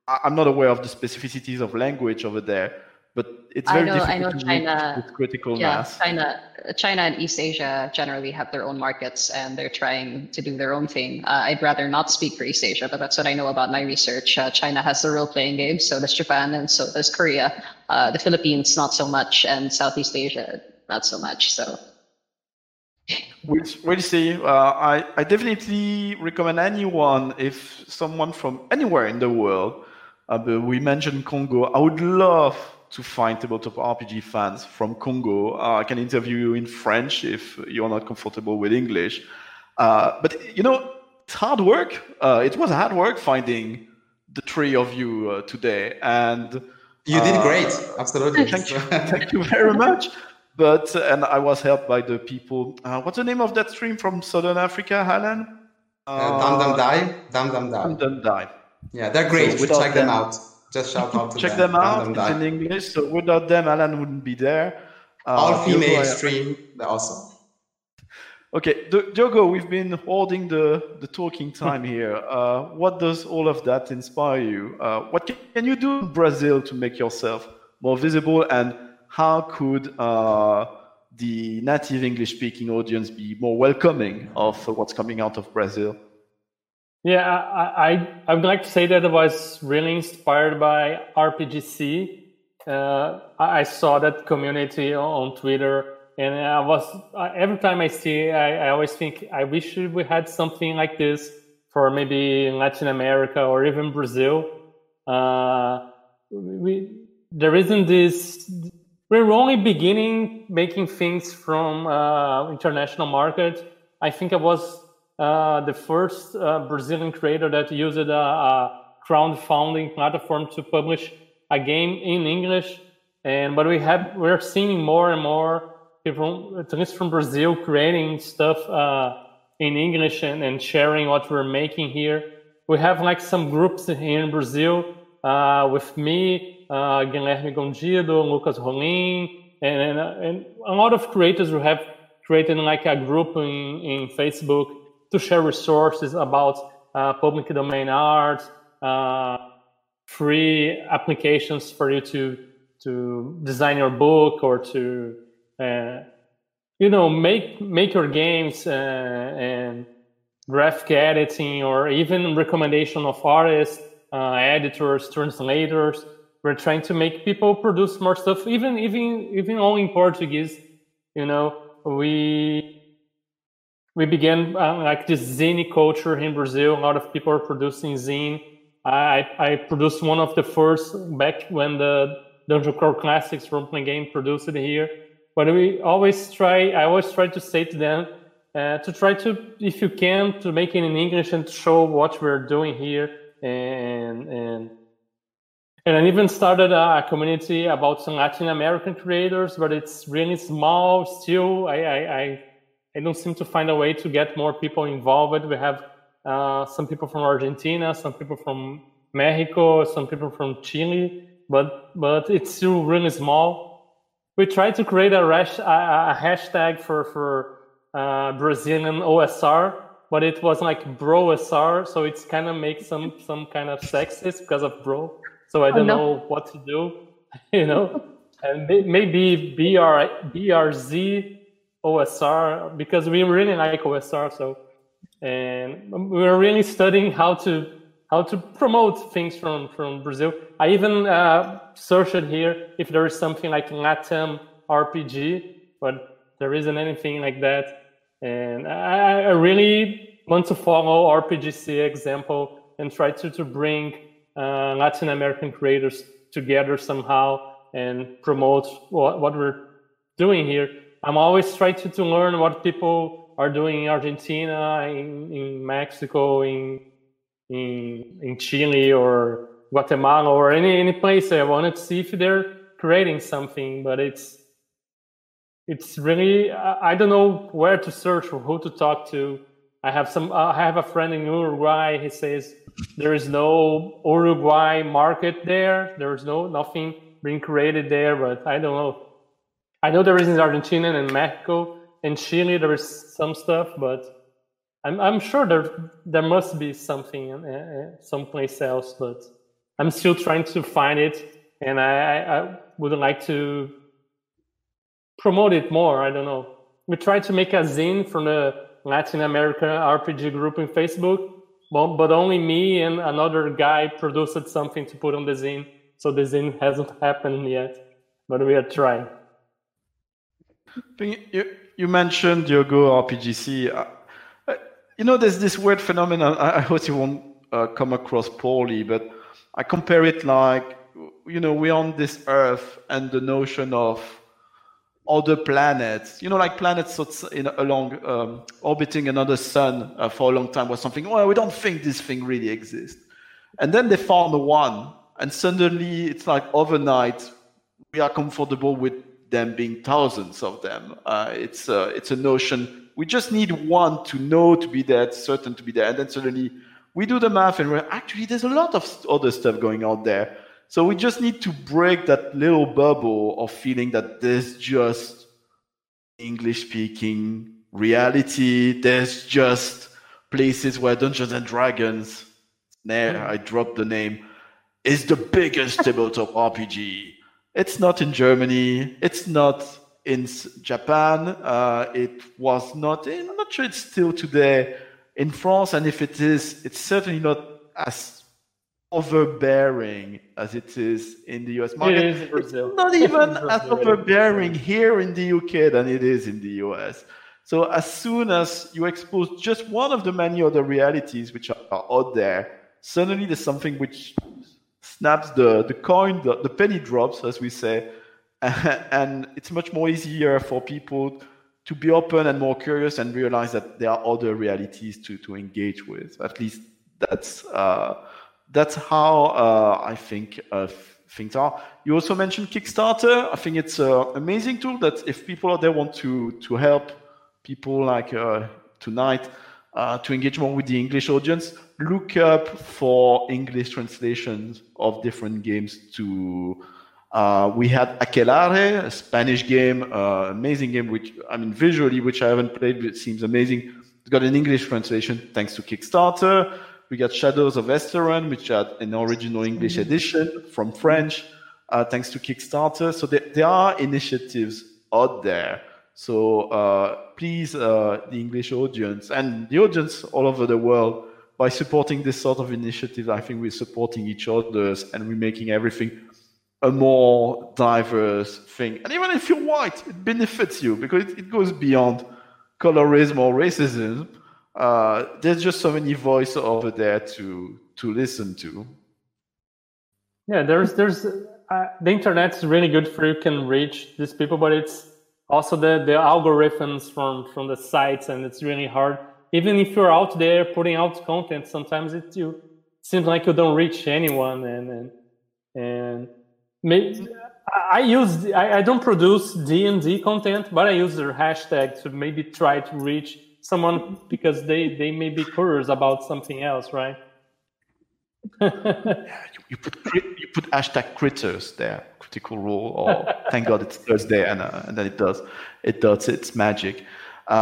I'm not aware of the specificities of language over there. But it's very I know, difficult I know to China, with critical yeah, mass. China, China and East Asia generally have their own markets, and they're trying to do their own thing. Uh, I'd rather not speak for East Asia, but that's what I know about my research. Uh, China has the role-playing games, so does Japan, and so does Korea. Uh, the Philippines, not so much, and Southeast Asia, not so much. So we'll, we'll see. Uh, I, I definitely recommend anyone, if someone from anywhere in the world, uh, we mentioned Congo, I would love to find tabletop RPG fans from Congo. Uh, I can interview you in French if you're not comfortable with English. Uh, but, you know, it's hard work. Uh, it was hard work finding the three of you uh, today. And you did great. Absolutely. Thank you, thank you very much. But and I was helped by the people. Uh, what's the name of that stream from Southern Africa, Alan? Uh, Dam Dam Die. Dam Dam Die. Dam Dam Die. Yeah, they're great. So check them, them, out. Just shout out to check them. them out. It's in English. So without them, Alan wouldn't be there. Uh, All female stream. They're awesome. Okay, Diogo, we've been holding the, the talking time here. Uh, what does all of that inspire you? Uh, what can you do in Brazil to make yourself more visible? And how could uh, the native English speaking audience be more welcoming of what's coming out of Brazil? Yeah, I, I, I would like to say that I was really inspired by RPGSEA. Uh, I saw that community on Twitter and I was every time I see, I, I always think I wish we had something like this for maybe Latin America or even Brazil. Uh, we there isn't this. We're only beginning making things from uh, international market. I think I was the first uh, Brazilian creator that used a, a crowdfunding platform to publish a game in English. And but we have we're seeing more and more people, at least from Brazil, creating stuff uh, in English and, and sharing what we're making here. We have like some groups here in Brazil uh, with me, uh, Guilherme Gondido, Lucas Rolim, and, and, and, a lot of creators who have created like a group in, in Facebook to share resources about uh, public domain art, uh, free applications for you to to design your book or to uh, you know make make your games uh, and graphic editing or even recommendation of artists uh, editors translators. We're trying to make people produce more stuff even even even only in portuguese you know. We we began uh, like this zine culture in brazil. A lot of people are producing zine i i produced one of the first back when the dungeon crawl classics role playing game produced it here. But we always try i always try to say to them uh, to try to if you can to make it in english and show what we're doing here. And and and I even started a community about some Latin American creators, but it's really small still. I, I, I, I don't seem to find a way to get more people involved. We have uh, some people from Argentina, some people from Mexico, some people from Chile, but but it's still really small we tried to create a, rash, a, a hashtag for for uh, Brazilian OSR, but it was like bro BroSR, so it's kind of makes some some kind of sexist because of bro. So I oh, don't oh, no. know what to do, you know, and maybe BR BRZ OSR because we really like OSR. So and we're really studying how to how to promote things from from Brazil. I even uh, searched here if there is something like Latam RPG, but there isn't anything like that. And I, I really want to follow RPGSEA example and try to to bring uh, Latin American creators together somehow and promote what, what we're doing here. I'm always trying to, to learn what people are doing in Argentina, in, in Mexico, in in in Chile or Guatemala or any any place. I wanted to see if they're creating something, but it's it's really I don't know where to search or who to talk to. I have some uh, I have a friend in Uruguay. He says there is no Uruguay market there. There is no nothing being created there, but I don't know. I know there is in Argentina and Mexico and Chile. There is some stuff, but I'm I'm sure there there must be something uh, uh, someplace else, but I'm still trying to find it, and I, I would like to promote it more. I don't know. We tried to make a zine from the Latin America RPG group in Facebook, but, but only me and another guy produced something to put on the zine. So the zine hasn't happened yet, but we are trying. You, you mentioned Diogo RPGSEA you know, there's this weird phenomenon. I, I hope you won't uh, come across poorly, but I compare it like, you know, we're on this Earth and the notion of other planets, you know, like planets in, along um, orbiting another sun uh, for a long time was something. Well, we don't think this thing really exists, and then they found one, and suddenly it's like overnight we are comfortable with them being thousands of them. Uh, it's uh, it's a notion we just need one to know to be there, certain to be there. And then suddenly we do the math and we're actually, there's a lot of other stuff going on there. So we just need to break that little bubble of feeling that there's just English speaking reality. There's just places where Dungeons and Dragons, there I dropped the name, is the biggest tabletop RPG. It's not in Germany. It's not in Japan. Uh, it was not. In, I'm not sure it's still today in France. And if it is, it's certainly not as overbearing as it is in the US market. It is in Brazil. It's not even as overbearing here in the UK than it is in the US. So as soon as you expose just one of the many other realities which are out there, suddenly there's something which snaps the, the coin, the, the penny drops, as we say, and it's much more easier for people to be open and more curious and realize that there are other realities to, to engage with. At least that's uh, that's how uh, I think uh, things are. You also mentioned Kickstarter. I think it's an amazing tool that if people out there want to to help people like uh, tonight uh, to engage more with the English audience, look up for English translations of different games to. Uh, we had Aquelarre, a Spanish game, uh, amazing game, which I mean visually, which I haven't played, but it seems amazing. It's got an English translation thanks to Kickstarter. We got Shadows of Esteren, which had an original English edition from French, uh, thanks to Kickstarter. So there, there are initiatives out there so uh, please, uh, the English audience and the audience all over the world, by supporting this sort of initiative, I think we're supporting each other and we're making everything a more diverse thing. And even if you're white, it benefits you because it, it goes beyond colorism or racism. Uh, there's just so many voices over there to to listen to. Yeah, there's there's uh, the internet's really good for you can reach these people, but it's also the the algorithms from from the sites and it's really hard even if you're out there putting out content sometimes it you seems like you don't reach anyone and and and maybe, I use I, I don't produce D and D content, but I use their hashtag to maybe try to reach someone because they they may be curious about something else, right? Yeah, you, you, put you put hashtag critters there, critical role, or thank God it's Thursday, and, uh, and then it does it does its magic. Uh,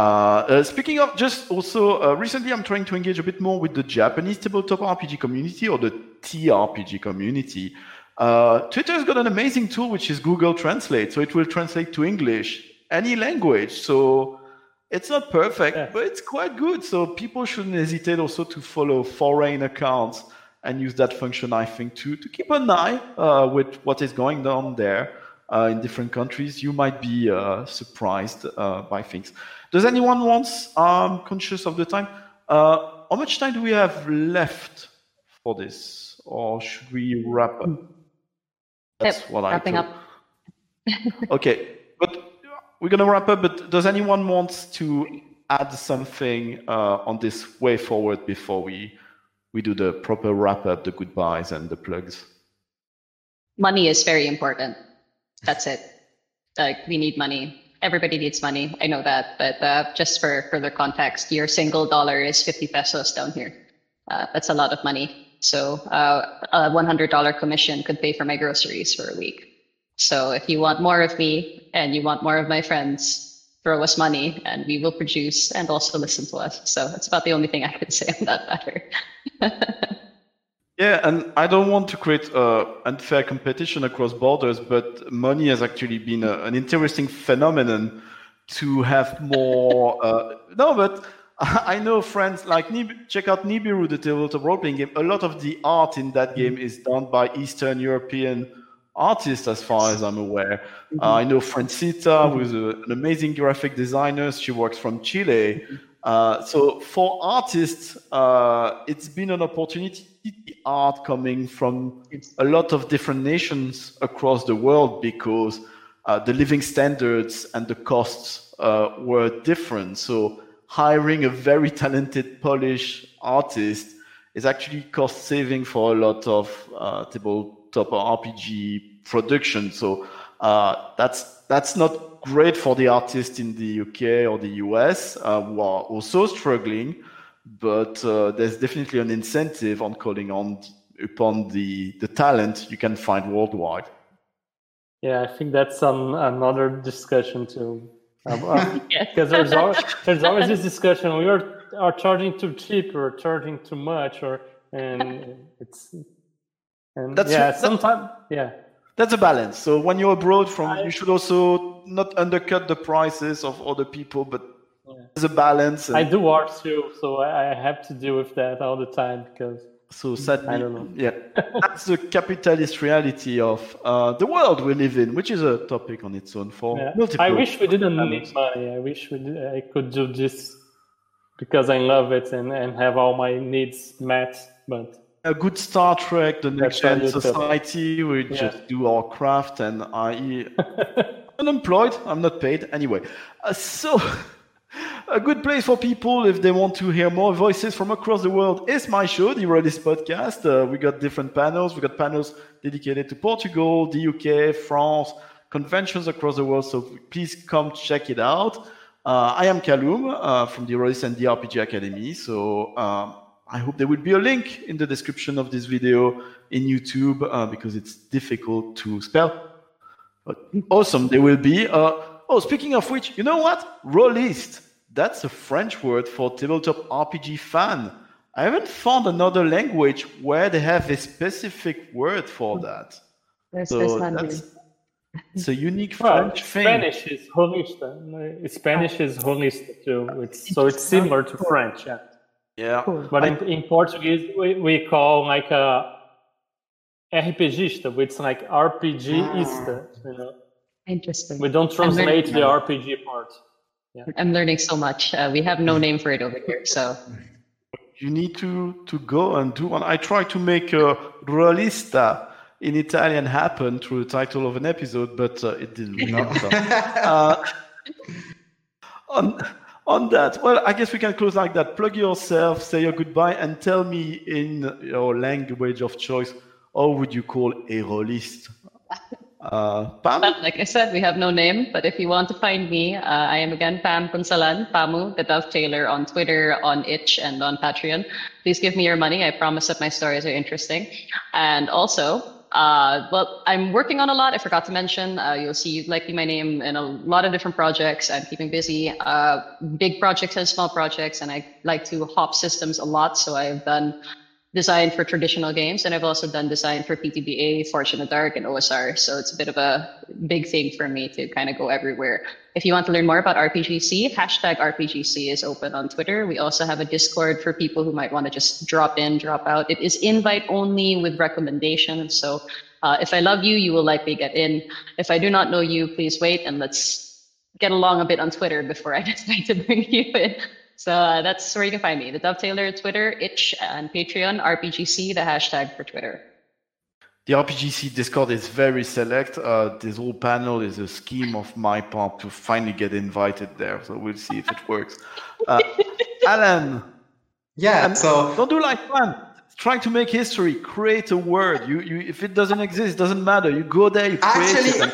uh, speaking of, just also uh, recently, I'm trying to engage a bit more with the Japanese tabletop RPG community or the TRPG community. Uh, Twitter has got an amazing tool which is Google Translate, so it will translate to English any language. So it's not perfect, yeah. but it's quite good. So people shouldn't hesitate also to follow foreign accounts and use that function, I think, to, to keep an eye uh, with what is going on there uh, in different countries. You might be uh, surprised uh, by things. Does anyone want, um, conscious of the time, uh, how much time do we have left for this? Or should we wrap up? That's yep, what I Wrapping up. okay, but we're going to wrap up, but does anyone want to add something uh, on this way forward before we we do the proper wrap up, the goodbyes and the plugs. Money is very important. That's it. Like we need money. Everybody needs money. I know that, but uh, just for further context, your single dollar is 50 pesos down here. Uh, that's a lot of money. So uh, a $100 commission could pay for my groceries for a week. So if you want more of me and you want more of my friends, throw us money and we will produce and also listen to us. So that's about the only thing I can say on that matter. yeah, and I don't want to create uh, unfair competition across borders, but money has actually been a, an interesting phenomenon to have more. uh, no, but I know friends like Nib- check out Nibiru, the tabletop role playing game. A lot of the art in that game is done by Eastern European artist, as far as I'm aware. Mm-hmm. Uh, I know Francita, mm-hmm. who's a, an amazing graphic designer. She works from Chile. Mm-hmm. Uh, so for artists, uh, it's been an opportunity art coming from a lot of different nations across the world because uh, the living standards and the costs uh, were different. So hiring a very talented Polish artist is actually cost saving for a lot of uh, table RPG production. So uh, that's that's not great for the artists in the UK or the US uh, who are also struggling. But uh, there's definitely an incentive on calling on upon the the talent you can find worldwide. Yeah, I think that's um, another discussion to uh, because there's always there's always this discussion. We are are charging too cheap or charging too much, or and it's and That's- yeah, sometimes yeah. That's a balance. So when you're abroad from, you should also not undercut the prices of other people, but there's a balance. And I do art too, so I I have to deal with that all the time because so sadly, I don't know. yeah, that's the capitalist reality of uh, the world we live in, which is a topic on its own for yeah. multiple. I wish we didn't need money. I wish we did, I could do this because I love it and, and have all my needs met. But a good Star Trek, the next gen society. We Yeah. just do our craft, and I unemployed. I'm not paid anyway. Uh, so. A good place for people if they want to hear more voices from across the world is my show, the Rollist Podcast. Uh, we got different panels. We got panels dedicated to Portugal, the UK, France, conventions across the world. So please come check it out. Uh, I am Kalum uh, from the Rollist and the RPG Academy. So um, I hope there will be a link in the description of this video in YouTube uh, because it's difficult to spell. But awesome, there will be. Uh, oh, speaking of which, you know what? Rollist. That's a French word for tabletop RPG fan. I haven't found another language where they have a specific word for that. There's, So that's it's a unique well, French thing. Spanish is holista. Spanish is holista too. It's, so it's similar to French. Yeah. Yeah. Cool. But in, in Portuguese, we, we call like a RPGista, which is like RPGista. You know, Interesting. we don't translate the RPG part. I'm learning so much. Uh, we have no name for it over here, so You need to to go and do one. I try to make a Rollista in Italian happen through the title of an episode, but uh, it didn't work. So, uh, on on that, well, I guess we can close like that. Plug yourself, say your goodbye, and tell me in your language of choice, how would you call a rollist? Uh, Pam? Like I said, we have no name. But if you want to find me, uh, I am again Pam Punsalan, Pamu, the Dovetailer on Twitter, on Itch, and on Patreon. Please give me your money. I promise that my stories are interesting. And also, uh, well, I'm working on a lot. I forgot to mention. Uh, you'll see likely my name in a lot of different projects. I'm keeping busy. Uh, big projects and small projects, and I like to hop systems a lot. So I've done design for traditional games, and I've also done design for PbtA, Fortune of Dark, and OSR. So it's a bit of a big thing for me to kind of go everywhere. If you want to learn more about RPGSEA, hashtag RPGSEA is open on Twitter. We also have a Discord for people who might want to just drop in, drop out. It is invite only with recommendations. So uh, if I love you, you will likely get in. If I do not know you, please wait and let's get along a bit on Twitter before I decide to bring you in. So uh, that's where you can find me. The Dovetailer, Twitter, Itch, and Patreon, RPGSEA, the hashtag for Twitter. The RPGSEA Discord is very select. Uh, this whole panel is a scheme of my part to finally get invited there. So we'll see if it works. Uh, Alan, Yeah, And- so don't do like fun. Trying to make history, create a word. You, you, if it doesn't exist, it doesn't matter. You go there, you create actually, it. and-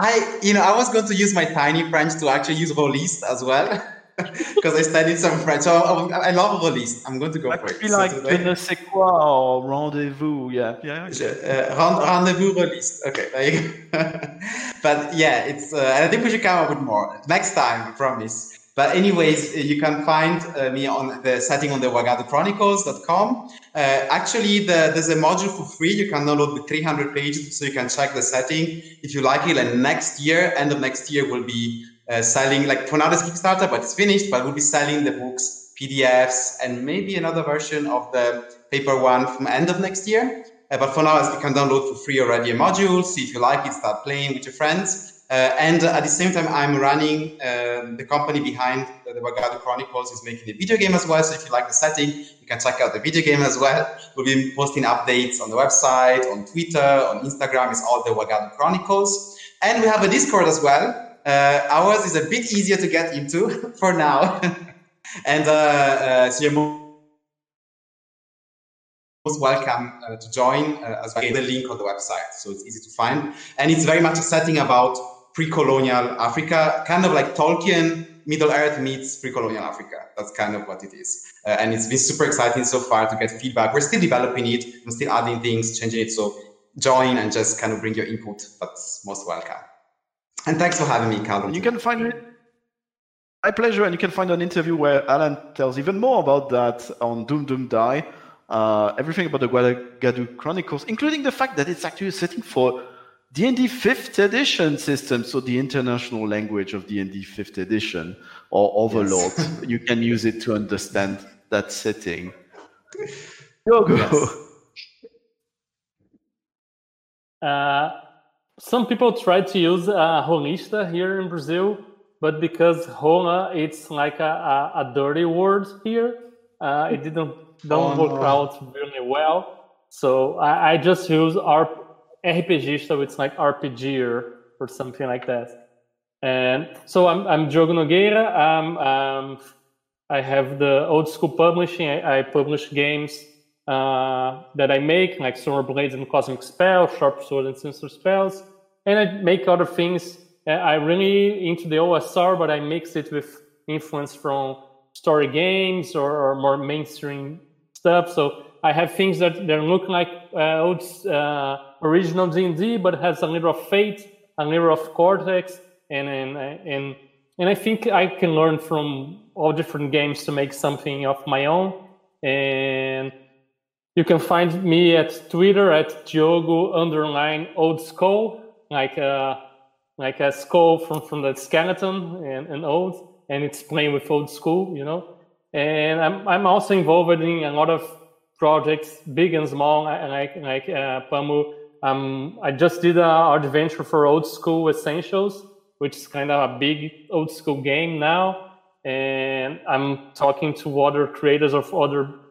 I, you know, I was going to use my tiny French to actually use Rollist as well, because I studied some French. So I, I love release. I'm going to go Like, for it. be So like today- je ne sais quoi or rendezvous. Yeah, yeah. Je- uh, rend- rendezvous Rollist. Okay, there you go. but yeah, it's. Uh, and I think we should come up with more next time. I promise. But anyways, uh, you can find uh, me on the setting on the wagaduchronicles.com. Uh, actually, the, there's a module for free. You can download the 300 pages, so you can check the setting if you like it. And next year, end of next year, we'll be uh, selling like for now it's Kickstarter, but it's finished. But we'll be selling the books, PDFs, and maybe another version of the paper one from end of next year. Uh, but for now, as you can download for free already a module. See if you like it, start playing with your friends. Uh, and at the same time, I'm running uh, the company behind the Wagadu Chronicles is making a video game as well. So if you like the setting, you can check out the video game as well. We'll be posting updates on the website, on Twitter, on Instagram. It's all the Wagadu Chronicles. And we have a Discord as well. Uh, ours is a bit easier to get into for now. and uh, uh, so you're most welcome uh, to join uh, as well. The link on the website, so it's easy to find. And it's very much a setting about pre-colonial Africa, kind of like Tolkien, Middle Earth meets pre-colonial Africa. That's kind of what it is. Uh, and it's been super exciting so far to get feedback. We're still developing it. We're still adding things, changing it. So join and just kind of bring your input. That's most welcome. And thanks for having me, Kalum. You can find me. My pleasure, and you can find an interview where Alan tells even more about that on Doom Doom Die. Uh, everything about the Wagadu Chronicles, including the fact that it's actually a setting for D&D 5th edition system, so the international language of D&D 5th edition or Overlord. Yes. you can use it to understand that setting. Go, go. Yes. Uh, some people try to use uh, here in Brazil, but because rola it's like a, a, a dirty word here, uh, it didn't don't oh, work no. out really well. So I, I just use RPG, so it's like RPG or, or something like that. And so I'm I'm Diogo Nogueira. Um, um, I have the old school publishing. I, I publish games uh, that I make, like Summer Blades and Cosmic Spell, Sharp Sword and Sinister Spells, and I make other things. Uh, I really into the OSR, but I mix it with influence from story games or, or more mainstream stuff. So I have things that they look like uh, old uh, original D&D, but has a little of Fate, a little of Cortex, and and and and I think I can learn from all different games to make something of my own. And you can find me at Twitter at Diogo underline old skull, like a uh, like a skull from from the skeleton and, and old, and it's playing with old school, you know. And I'm I'm also involved in a lot of projects, big and small, like like uh, Pamu. Um, I just did a adventure for Old School Essentials, which is kind of a big old school game now. And I'm talking to other creators of other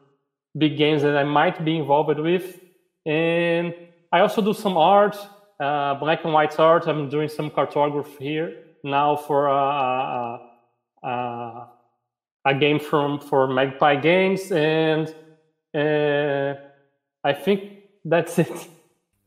big games that I might be involved with. And I also do some art, uh, black and white art. I'm doing some cartography here now for a, a, a, a game from for Magpie Games, and uh, I think that's it.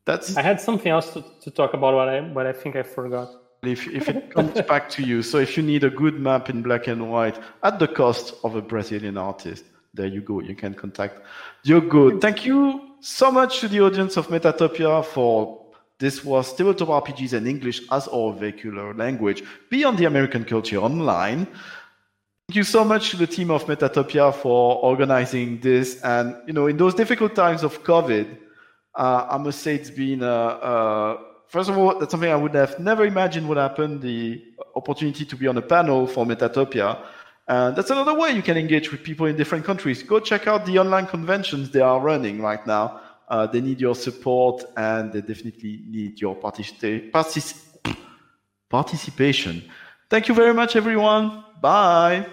That's. I had something else to, to talk about, but I but I think I forgot. If if it comes back to you, so if you need a good map in black and white at the cost of a Brazilian artist, there you go. You can contact Diogo. Thank you so much to the audience of Metatopia for this was tabletop RPGs and English as our vehicular language beyond the American culture online. Thank you so much to the team of Metatopia for organizing this. And you know, in those difficult times of COVID, uh, I must say it's been uh, uh, first of all that's something I would have never imagined would happen. The opportunity to be on a panel for Metatopia. And that's another way you can engage with people in different countries. Go check out the online conventions they are running right now. Uh, they need your support and they definitely need your partic- participation. Thank you very much, everyone. Bye.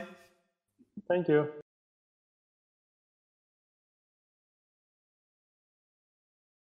Thank you.